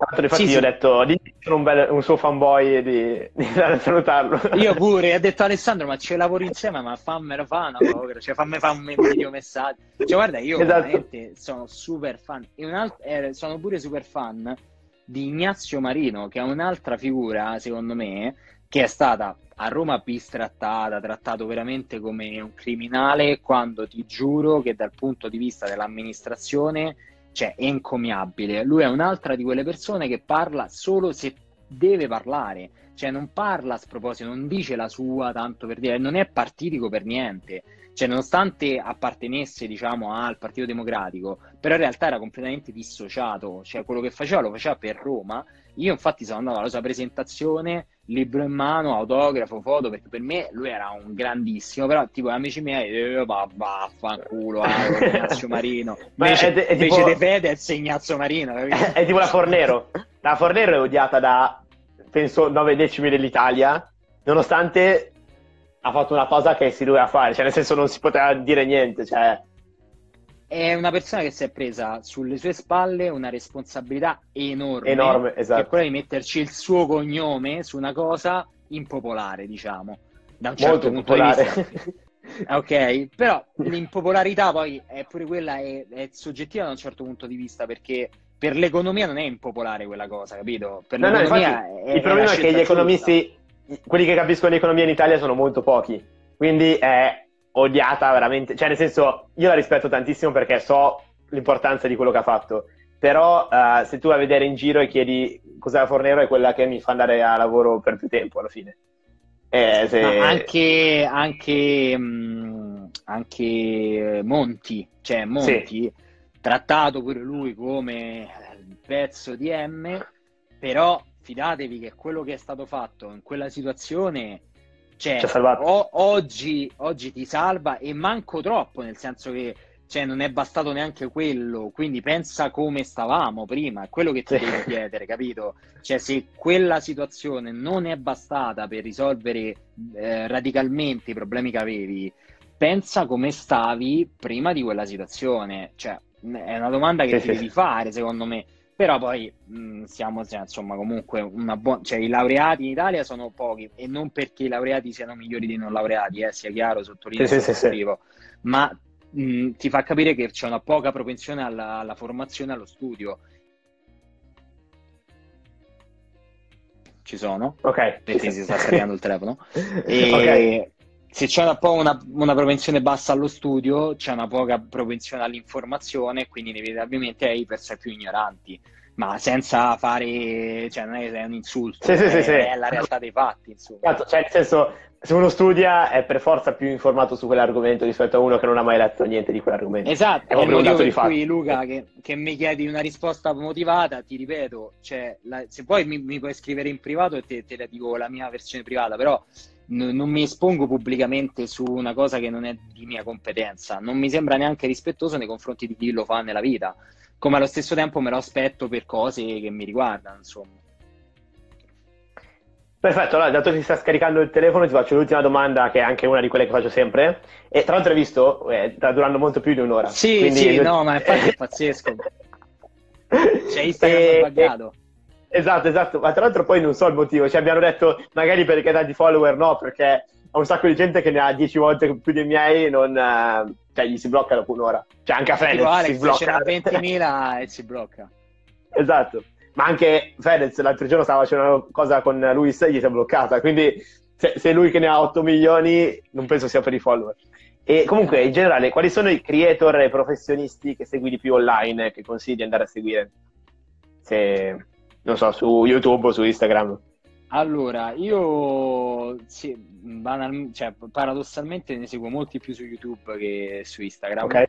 Speaker 1: Tanto infatti sì, io sì. ho detto, sono un, bel, un suo fanboy di, di salutarlo. *laughs*
Speaker 2: Io pure, ho detto Alessandro, ma ci lavori insieme, ma fammelo fa una cioè fammi fare un video messaggio. Cioè guarda, io esatto. veramente sono super fan, alt- eh, sono pure super fan di Ignazio Marino, che è un'altra figura, secondo me, che è stata a Roma bistrattata, trattato veramente come un criminale, quando ti giuro che dal punto di vista dell'amministrazione cioè è encomiabile. Lui è un'altra di quelle persone che parla solo se deve parlare, cioè non parla a sproposito, non dice la sua tanto per dire, non è partitico per niente. Cioè, nonostante appartenesse, diciamo, al Partito Democratico, però in realtà era completamente dissociato, cioè quello che faceva lo faceva per Roma. Io infatti sono andato alla sua presentazione libro in mano, autografo, foto, perché per me lui era un grandissimo, però tipo amici miei, eh, vaffanculo, eh, *laughs* Ignazio Marino, invece, è, è invece tipo... De Fedez Ignazio Marino? *laughs*
Speaker 1: È tipo la Fornero, la Fornero è odiata da, penso, 9 decimi dell'Italia, nonostante ha fatto una cosa che si doveva fare, cioè nel senso non si poteva dire niente, cioè
Speaker 2: è una persona che si è presa sulle sue spalle una responsabilità enorme,
Speaker 1: enorme esatto.
Speaker 2: che è quella di metterci il suo cognome su una cosa impopolare, diciamo, da un certo Molto punto popolare. di vista. *laughs* ok, però l'impopolarità poi è pure quella, è, è, soggettiva da un certo punto di vista, perché per l'economia non è impopolare quella cosa, capito? Per
Speaker 1: no, l'economia no, è, il problema è che gli economisti. Quelli che capiscono l'economia in Italia sono molto pochi, quindi è odiata veramente, cioè nel senso io la rispetto tantissimo perché so l'importanza di quello che ha fatto, però uh, se tu vai a vedere in giro e chiedi cos'è la Fornero è quella che mi fa andare a lavoro per più tempo alla fine.
Speaker 2: Eh, se... anche, anche, mh, mm, anche, Monti, cioè Monti, sì. trattato pure lui come il pezzo di M, però fidatevi che quello che è stato fatto in quella situazione cioè, o, oggi, oggi, ti salva e manco troppo, nel senso che cioè, non è bastato neanche quello, quindi pensa come stavamo prima, è quello che ti sì. devi chiedere, capito? Cioè, se quella situazione non è bastata per risolvere eh, radicalmente i problemi che avevi, pensa come stavi prima di quella situazione. Cioè, è una domanda che sì, ti sì. devi fare, secondo me però poi mh, mm, siamo cioè, insomma comunque una buona cioè i laureati in Italia sono pochi e non perché i laureati siano migliori dei non laureati eh, sia chiaro sottolineo sì, sì, sì, ma mh, mm, ti fa capire che c'è una poca propensione alla, alla formazione allo studio. Ci sono?
Speaker 1: Ok.
Speaker 2: Perché si sta scaricando il telefono. *laughs* E okay. Se c'è un po' una, una, propensione bassa allo studio, c'è una poca propensione all'informazione, quindi inevitabilmente hai per sé più ignoranti. Ma senza fare, cioè, non è, è un insulto,
Speaker 1: sì, è, sì, sì,
Speaker 2: è la realtà dei fatti. Insomma.
Speaker 1: Esatto, cioè, nel senso, se uno studia è per forza più informato su quell'argomento rispetto a uno che non ha mai letto niente di quell'argomento.
Speaker 2: Esatto, è, è il motivo per cui Luca che, che, mi chiedi una risposta motivata, ti ripeto, cioè, la, se poi mi, mi, puoi scrivere in privato e te, te la dico la mia versione privata, però n- non mi espongo pubblicamente su una cosa che non è di mia competenza. Non mi sembra neanche rispettoso nei confronti di chi lo fa nella vita, come allo stesso tempo me lo aspetto per cose che mi riguardano, insomma.
Speaker 1: Perfetto, allora dato che si sta scaricando il telefono ti faccio l'ultima domanda che è anche una di quelle che faccio sempre e tra l'altro hai visto, eh, sta durando molto più di un'ora.
Speaker 2: Sì, quindi... sì, no, ma infatti è pazzesco. C'è *laughs* Instagram e, buggato.
Speaker 1: Esatto, esatto, ma tra l'altro poi non so il motivo, cioè abbiano detto magari perché tanti follower no, perché ho un sacco di gente che ne ha 10 volte più dei miei e non... Eh, cioè gli si blocca dopo un'ora. Cioè anche a Fedez Alex, si blocca.
Speaker 2: 20.000 *laughs* e si blocca.
Speaker 1: Esatto ma anche Fedez l'altro giorno stava facendo una cosa con Luis e gli si è bloccata, quindi se, se lui che ne ha 8 milioni non penso sia per i follower. E comunque, in generale, quali sono i creator e professionisti che segui di più online che consigli di andare a seguire? Se, non so, su YouTube o su Instagram?
Speaker 2: Allora, io sì, banal, cioè, paradossalmente ne seguo molti più su YouTube che su Instagram. Ok.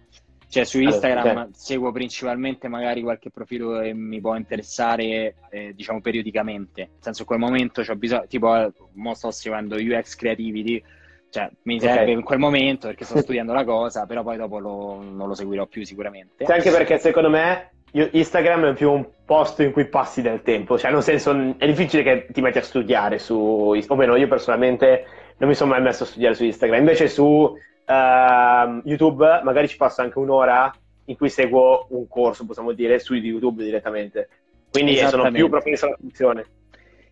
Speaker 2: Cioè su Instagram allora, seguo principalmente magari qualche profilo che mi può interessare, eh, diciamo, periodicamente. Nel senso, in quel momento ho bisogno, tipo, mo sto seguendo UX Creativity, cioè mi serve okay. in quel momento perché sto studiando la cosa, però poi dopo lo, non lo seguirò più sicuramente.
Speaker 1: Sì, anche perché secondo me Instagram è più un posto in cui passi del tempo, cioè nel senso è difficile che ti metti a studiare su, o meno io personalmente non mi sono mai messo a studiare su Instagram, invece su uh, YouTube magari ci passo anche un'ora in cui seguo un corso, possiamo dire, su YouTube direttamente. Quindi sono più propenso alla funzione.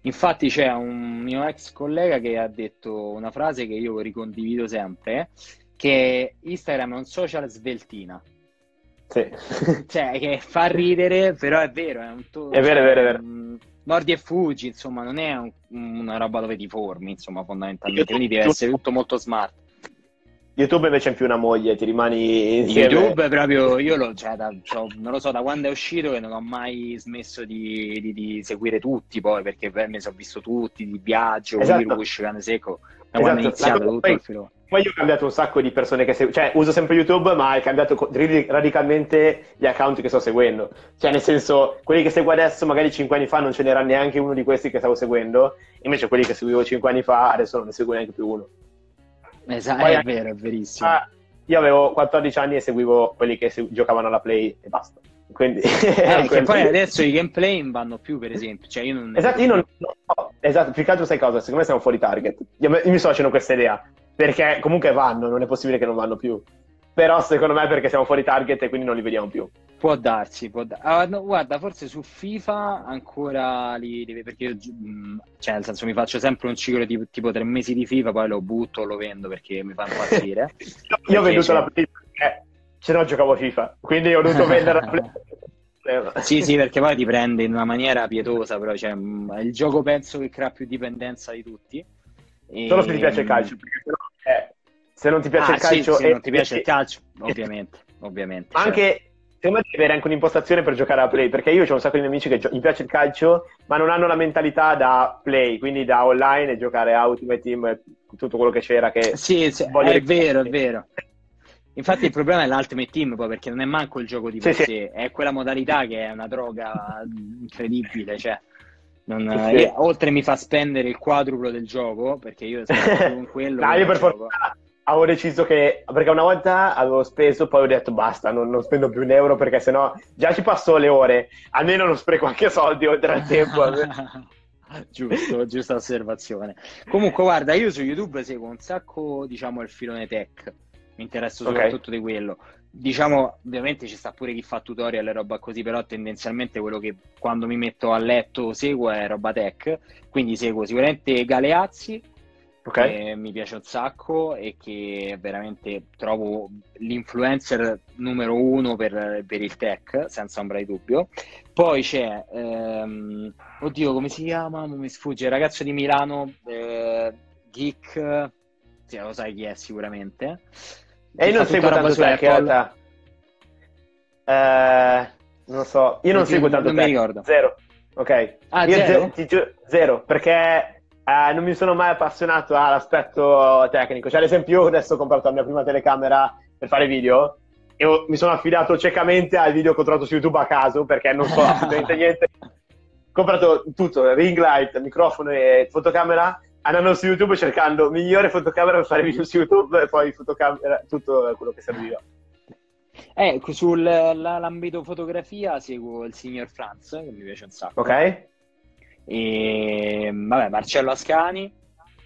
Speaker 2: Infatti c'è un mio ex collega che ha detto una frase che io ricondivido sempre, che Instagram è un social sveltina.
Speaker 1: Sì. *laughs*
Speaker 2: cioè, che fa ridere, però è vero, è un
Speaker 1: to- È vero, è vero, è vero.
Speaker 2: Mordi e fuggi, insomma, non è un, una roba dove ti formi, insomma, fondamentalmente. Quindi deve essere tutto molto smart.
Speaker 1: YouTube invece è più una moglie, ti rimani insieme.
Speaker 2: YouTube proprio, io lo, cioè, da, cioè, non lo so, da quando è uscito che non ho mai smesso di, di, di seguire tutti poi, perché per me sono visto tutti, di viaggio, esatto. Wirush, Cane Secco, da esatto. quando è iniziato tutto poi, il filo.
Speaker 1: Poi io ho cambiato un sacco di persone che seguo, cioè uso sempre YouTube, ma hai cambiato radicalmente gli account che sto seguendo. Cioè, nel senso, quelli che seguo adesso, magari 5 anni fa non ce n'era neanche uno di questi che stavo seguendo, invece quelli che seguivo 5 anni fa adesso non ne seguo neanche più uno.
Speaker 2: Esatto, Poi, è vero, è verissimo. Ah,
Speaker 1: io avevo 14 anni e seguivo quelli che se- giocavano alla Play e basta. Quindi,
Speaker 2: eh, *laughs* che poi adesso i gameplay non vanno più, per esempio. Cioè, io non
Speaker 1: esatto, io non, no, esatto, più che altro sai cosa? Secondo me siamo fuori target. Io, io mi sto facendo questa idea. Perché comunque vanno, non è possibile che non vanno più. Però secondo me è perché siamo fuori target e quindi non li vediamo più.
Speaker 2: Può darsi, può darsi. Ah, no, guarda, forse su FIFA ancora li, li perché io, mm, cioè, nel senso, mi faccio sempre un ciclo di tipo tre mesi di FIFA, poi lo butto, lo vendo perché mi fanno impazzire. *laughs*
Speaker 1: io ho venduto la Play perché se no giocavo FIFA, quindi ho dovuto vendere la Play. *laughs*
Speaker 2: sì, sì, perché poi ti prende in una maniera pietosa, però cioè, mm, il gioco penso che crea più dipendenza di tutti.
Speaker 1: E... Solo se ti piace il calcio, perché sennò, eh, se non ti piace
Speaker 2: ah,
Speaker 1: il calcio...
Speaker 2: Sì, se non ti piace il calcio, ovviamente, ovviamente.
Speaker 1: Anche... Certo Secondo me devi avere anche un'impostazione per giocare a play, perché io ho un sacco di miei amici che gio- gli piace il calcio, ma non hanno la mentalità da play, quindi da online e giocare a Ultimate Team, tutto quello che c'era. Che
Speaker 2: sì, sì è vero, è *laughs* vero. Infatti il problema è l'Ultimate Team, poi, perché non è manco il gioco di per sì, sé, sì. è quella modalità che è una droga incredibile, cioè... Non, sì. io, oltre mi fa spendere il quadruplo del gioco, perché io sono *laughs* con quello...
Speaker 1: no, io per fortuna avevo deciso che perché una volta avevo speso, poi ho detto basta, non, non spendo più un euro perché sennò già ci passo le ore, almeno non spreco anche soldi oltre al tempo. *laughs*
Speaker 2: giusto, giusta osservazione. Comunque, guarda, io su YouTube seguo un sacco, diciamo, il filone tech. Mi interessa soprattutto okay. di quello. Diciamo, ovviamente ci sta pure chi fa tutorial e roba così, però tendenzialmente quello che quando mi metto a letto seguo è roba tech. Quindi seguo sicuramente Galeazzi, okay. che mi piace un sacco e che veramente trovo l'influencer numero uno per, per il tech, senza ombra di dubbio. Poi c'è, ehm, oddio, come si chiama? Non mi sfugge, il ragazzo di Milano, eh, Geek, sì, lo sai chi è sicuramente.
Speaker 1: E io non seguo tanto tech, in realtà. Eh, non so, io non, non seguo tanto
Speaker 2: non tech. mi ricordo.
Speaker 1: Zero. Ok.
Speaker 2: Ah,
Speaker 1: io
Speaker 2: zero?
Speaker 1: Ti, ti, zero, perché eh, non mi sono mai appassionato all'aspetto tecnico. Cioè, ad esempio, io adesso ho comprato la mia prima telecamera per fare video e ho, mi sono affidato ciecamente ai video che ho trovato su YouTube a caso perché non so assolutamente *laughs* niente. Ho comprato tutto, ring light, microfono e fotocamera, andando su YouTube cercando migliore fotocamera per fare video su YouTube e poi fotocamera, tutto quello che serviva.
Speaker 2: Eh, sull'ambito fotografia seguo il signor Franz, che mi piace un sacco.
Speaker 1: Ok.
Speaker 2: E vabbè, Marcello Ascani,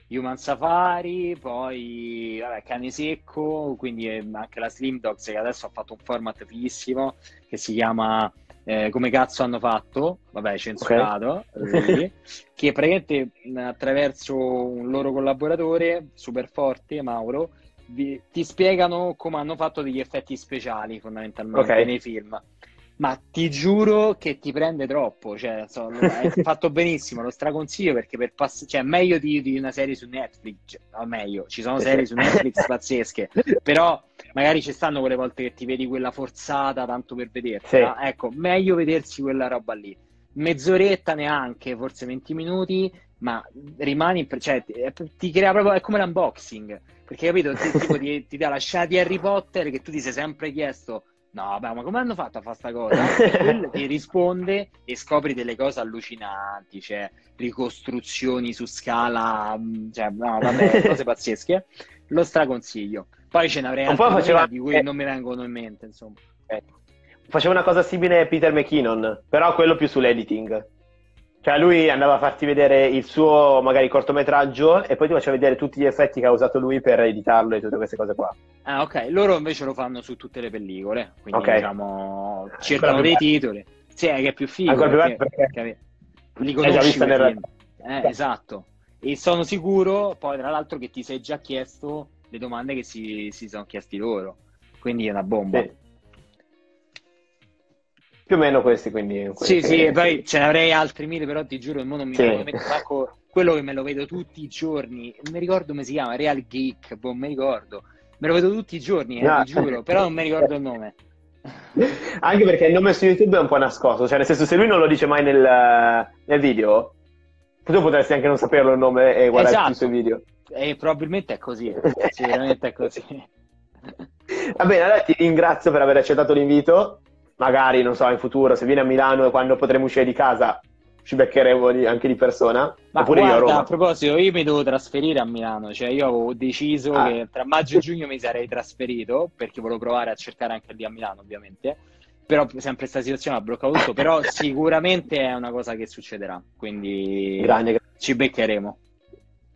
Speaker 2: Human Safari, poi vabbè, Cane Secco, quindi anche la Slim Dogs che adesso ha fatto un format fighissimo che si chiama eh, Come cazzo hanno fatto, vabbè, censurato, okay. *laughs* che praticamente attraverso un loro collaboratore super forte, Mauro, vi, ti spiegano come hanno fatto degli effetti speciali fondamentalmente okay. nei film ma ti giuro che ti prende troppo. Cioè, so, è *laughs* fatto benissimo, lo straconsiglio perché per pass- cioè, meglio di, di, una serie su Netflix, cioè, no, meglio, ci sono serie su Netflix *laughs* pazzesche, però magari ci stanno quelle volte che ti vedi quella forzata tanto per vederla. Sì. Ecco, meglio vedersi quella roba lì. Mezz'oretta neanche, forse 20 minuti, ma rimani, cioè, ti crea proprio, è come l'unboxing, perché capito, ti, tipo, ti, ti dà la scena di Harry Potter che tu ti sei sempre chiesto No, vabbè, ma come hanno fatto a fare sta cosa? E *laughs* quello ti risponde e scopri delle cose allucinanti, cioè ricostruzioni su scala, mm, cioè, no, vabbè, *laughs* cose pazzesche. Lo straconsiglio. Poi ce ne avrei altre faceva... di cui non mi vengono in mente, insomma.
Speaker 1: Eh. Faceva una cosa simile a Peter McKinnon, però quello più sull'editing. Cioè lui andava a farti vedere il suo magari cortometraggio e poi ti faceva vedere tutti gli effetti che ha usato lui per editarlo e tutte queste cose qua.
Speaker 2: Ah ok, loro invece lo fanno su tutte le pellicole, quindi okay. diciamo cercano dei titoli. Sì, è che è più figo. Ancora perché, più perché, perché li conosci già visto nel... eh, Esatto. E sono sicuro poi tra l'altro che ti sei già chiesto le domande che si, si sono chiesti loro. Quindi è una bomba. Sì
Speaker 1: più o meno questi, quindi...
Speaker 2: Sì, sì, e poi ce ne avrei altri mille, però ti giuro, il mondo mi sì. sacco quello che me lo vedo tutti i giorni, non mi ricordo come si chiama, Real Geek, boh, mi ricordo, me lo vedo tutti i giorni, eh, no. ti giuro, però non mi ricordo il nome. *laughs*
Speaker 1: Anche perché il nome su YouTube è un po' nascosto, cioè nel senso se lui non lo dice mai nel, nel video, tu potresti anche non saperlo il nome e guardare esatto. i suoi video.
Speaker 2: E probabilmente è così, sicuramente è così. *laughs*
Speaker 1: Va bene, allora ti ringrazio per aver accettato l'invito magari, non so, in futuro, se viene a Milano e quando potremo uscire di casa, ci beccheremo anche di persona.
Speaker 2: Ma Oppure guarda, io a, a proposito, io mi devo trasferire a Milano, cioè io avevo deciso ah. che tra maggio e giugno mi sarei trasferito, perché volevo provare a cercare anche lì a Milano, ovviamente. Però sempre questa situazione ha bloccato tutto, però *laughs* sicuramente è una cosa che succederà, quindi Grande. ci beccheremo.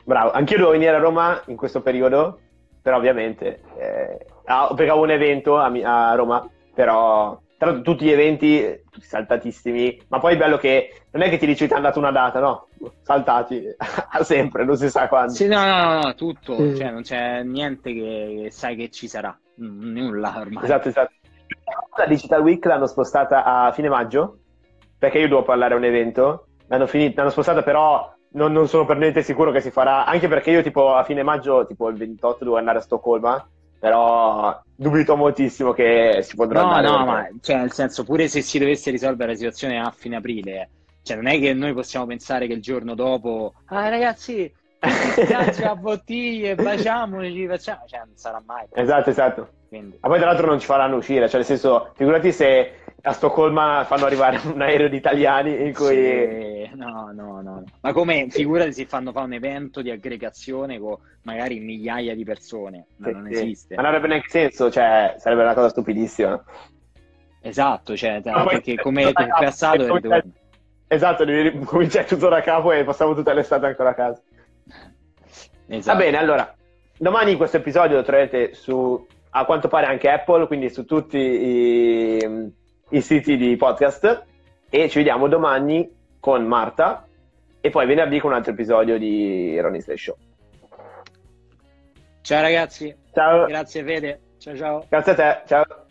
Speaker 1: Bravo, anch'io devo venire a Roma in questo periodo, però ovviamente, eh, perché avevo un evento a, a Roma, però tra l'altro tutti gli eventi, tutti saltatissimi, ma poi è bello che non è che ti dici ti hanno dato una data, no, saltati *laughs* sempre, non si sa quando.
Speaker 2: Sì, no, no, no, tutto, mm. cioè non c'è niente che sai che ci sarà, nulla ormai.
Speaker 1: Esatto, esatto. La Digital Week l'hanno spostata a fine maggio, perché io devo parlare a un evento, l'hanno, finita, l'hanno spostata però non, non, sono per niente sicuro che si farà, anche perché io tipo a fine maggio, tipo il 28 devo andare a Stoccolma, però dubito moltissimo che si potrà
Speaker 2: no, andare. No, no, ma cioè, nel senso, pure se si dovesse risolvere la situazione a fine aprile, cioè non è che noi possiamo pensare che il giorno dopo, ah ragazzi, a bottiglie, baciamoci, facciamo, cioè non sarà mai.
Speaker 1: Esatto, esatto. Quindi. Ma poi tra l'altro non ci faranno uscire, cioè nel senso, figurati se a Stoccolma fanno arrivare un aereo di italiani in cui...
Speaker 2: Sì, no, no, no. Ma come, figurati se fanno fare un evento di aggregazione con magari migliaia di persone, ma sì, non sì. esiste.
Speaker 1: Ma non avrebbe neanche senso, cioè sarebbe una cosa stupidissima.
Speaker 2: Esatto, cioè, no, perché come *laughs* è passato... È come...
Speaker 1: Esatto, devi *laughs* cominciare tutto da capo e passiamo tutta l'estate ancora a casa. Esatto. Va bene, allora, domani questo episodio lo troverete su, a quanto pare anche Apple, quindi su tutti i, i siti di podcast e ci vediamo domani con Marta e poi venerdì con un altro episodio di Ronnie Slay Show.
Speaker 2: Ciao ragazzi.
Speaker 1: Ciao.
Speaker 2: Grazie Fede. Ciao ciao.
Speaker 1: Grazie a te. Ciao.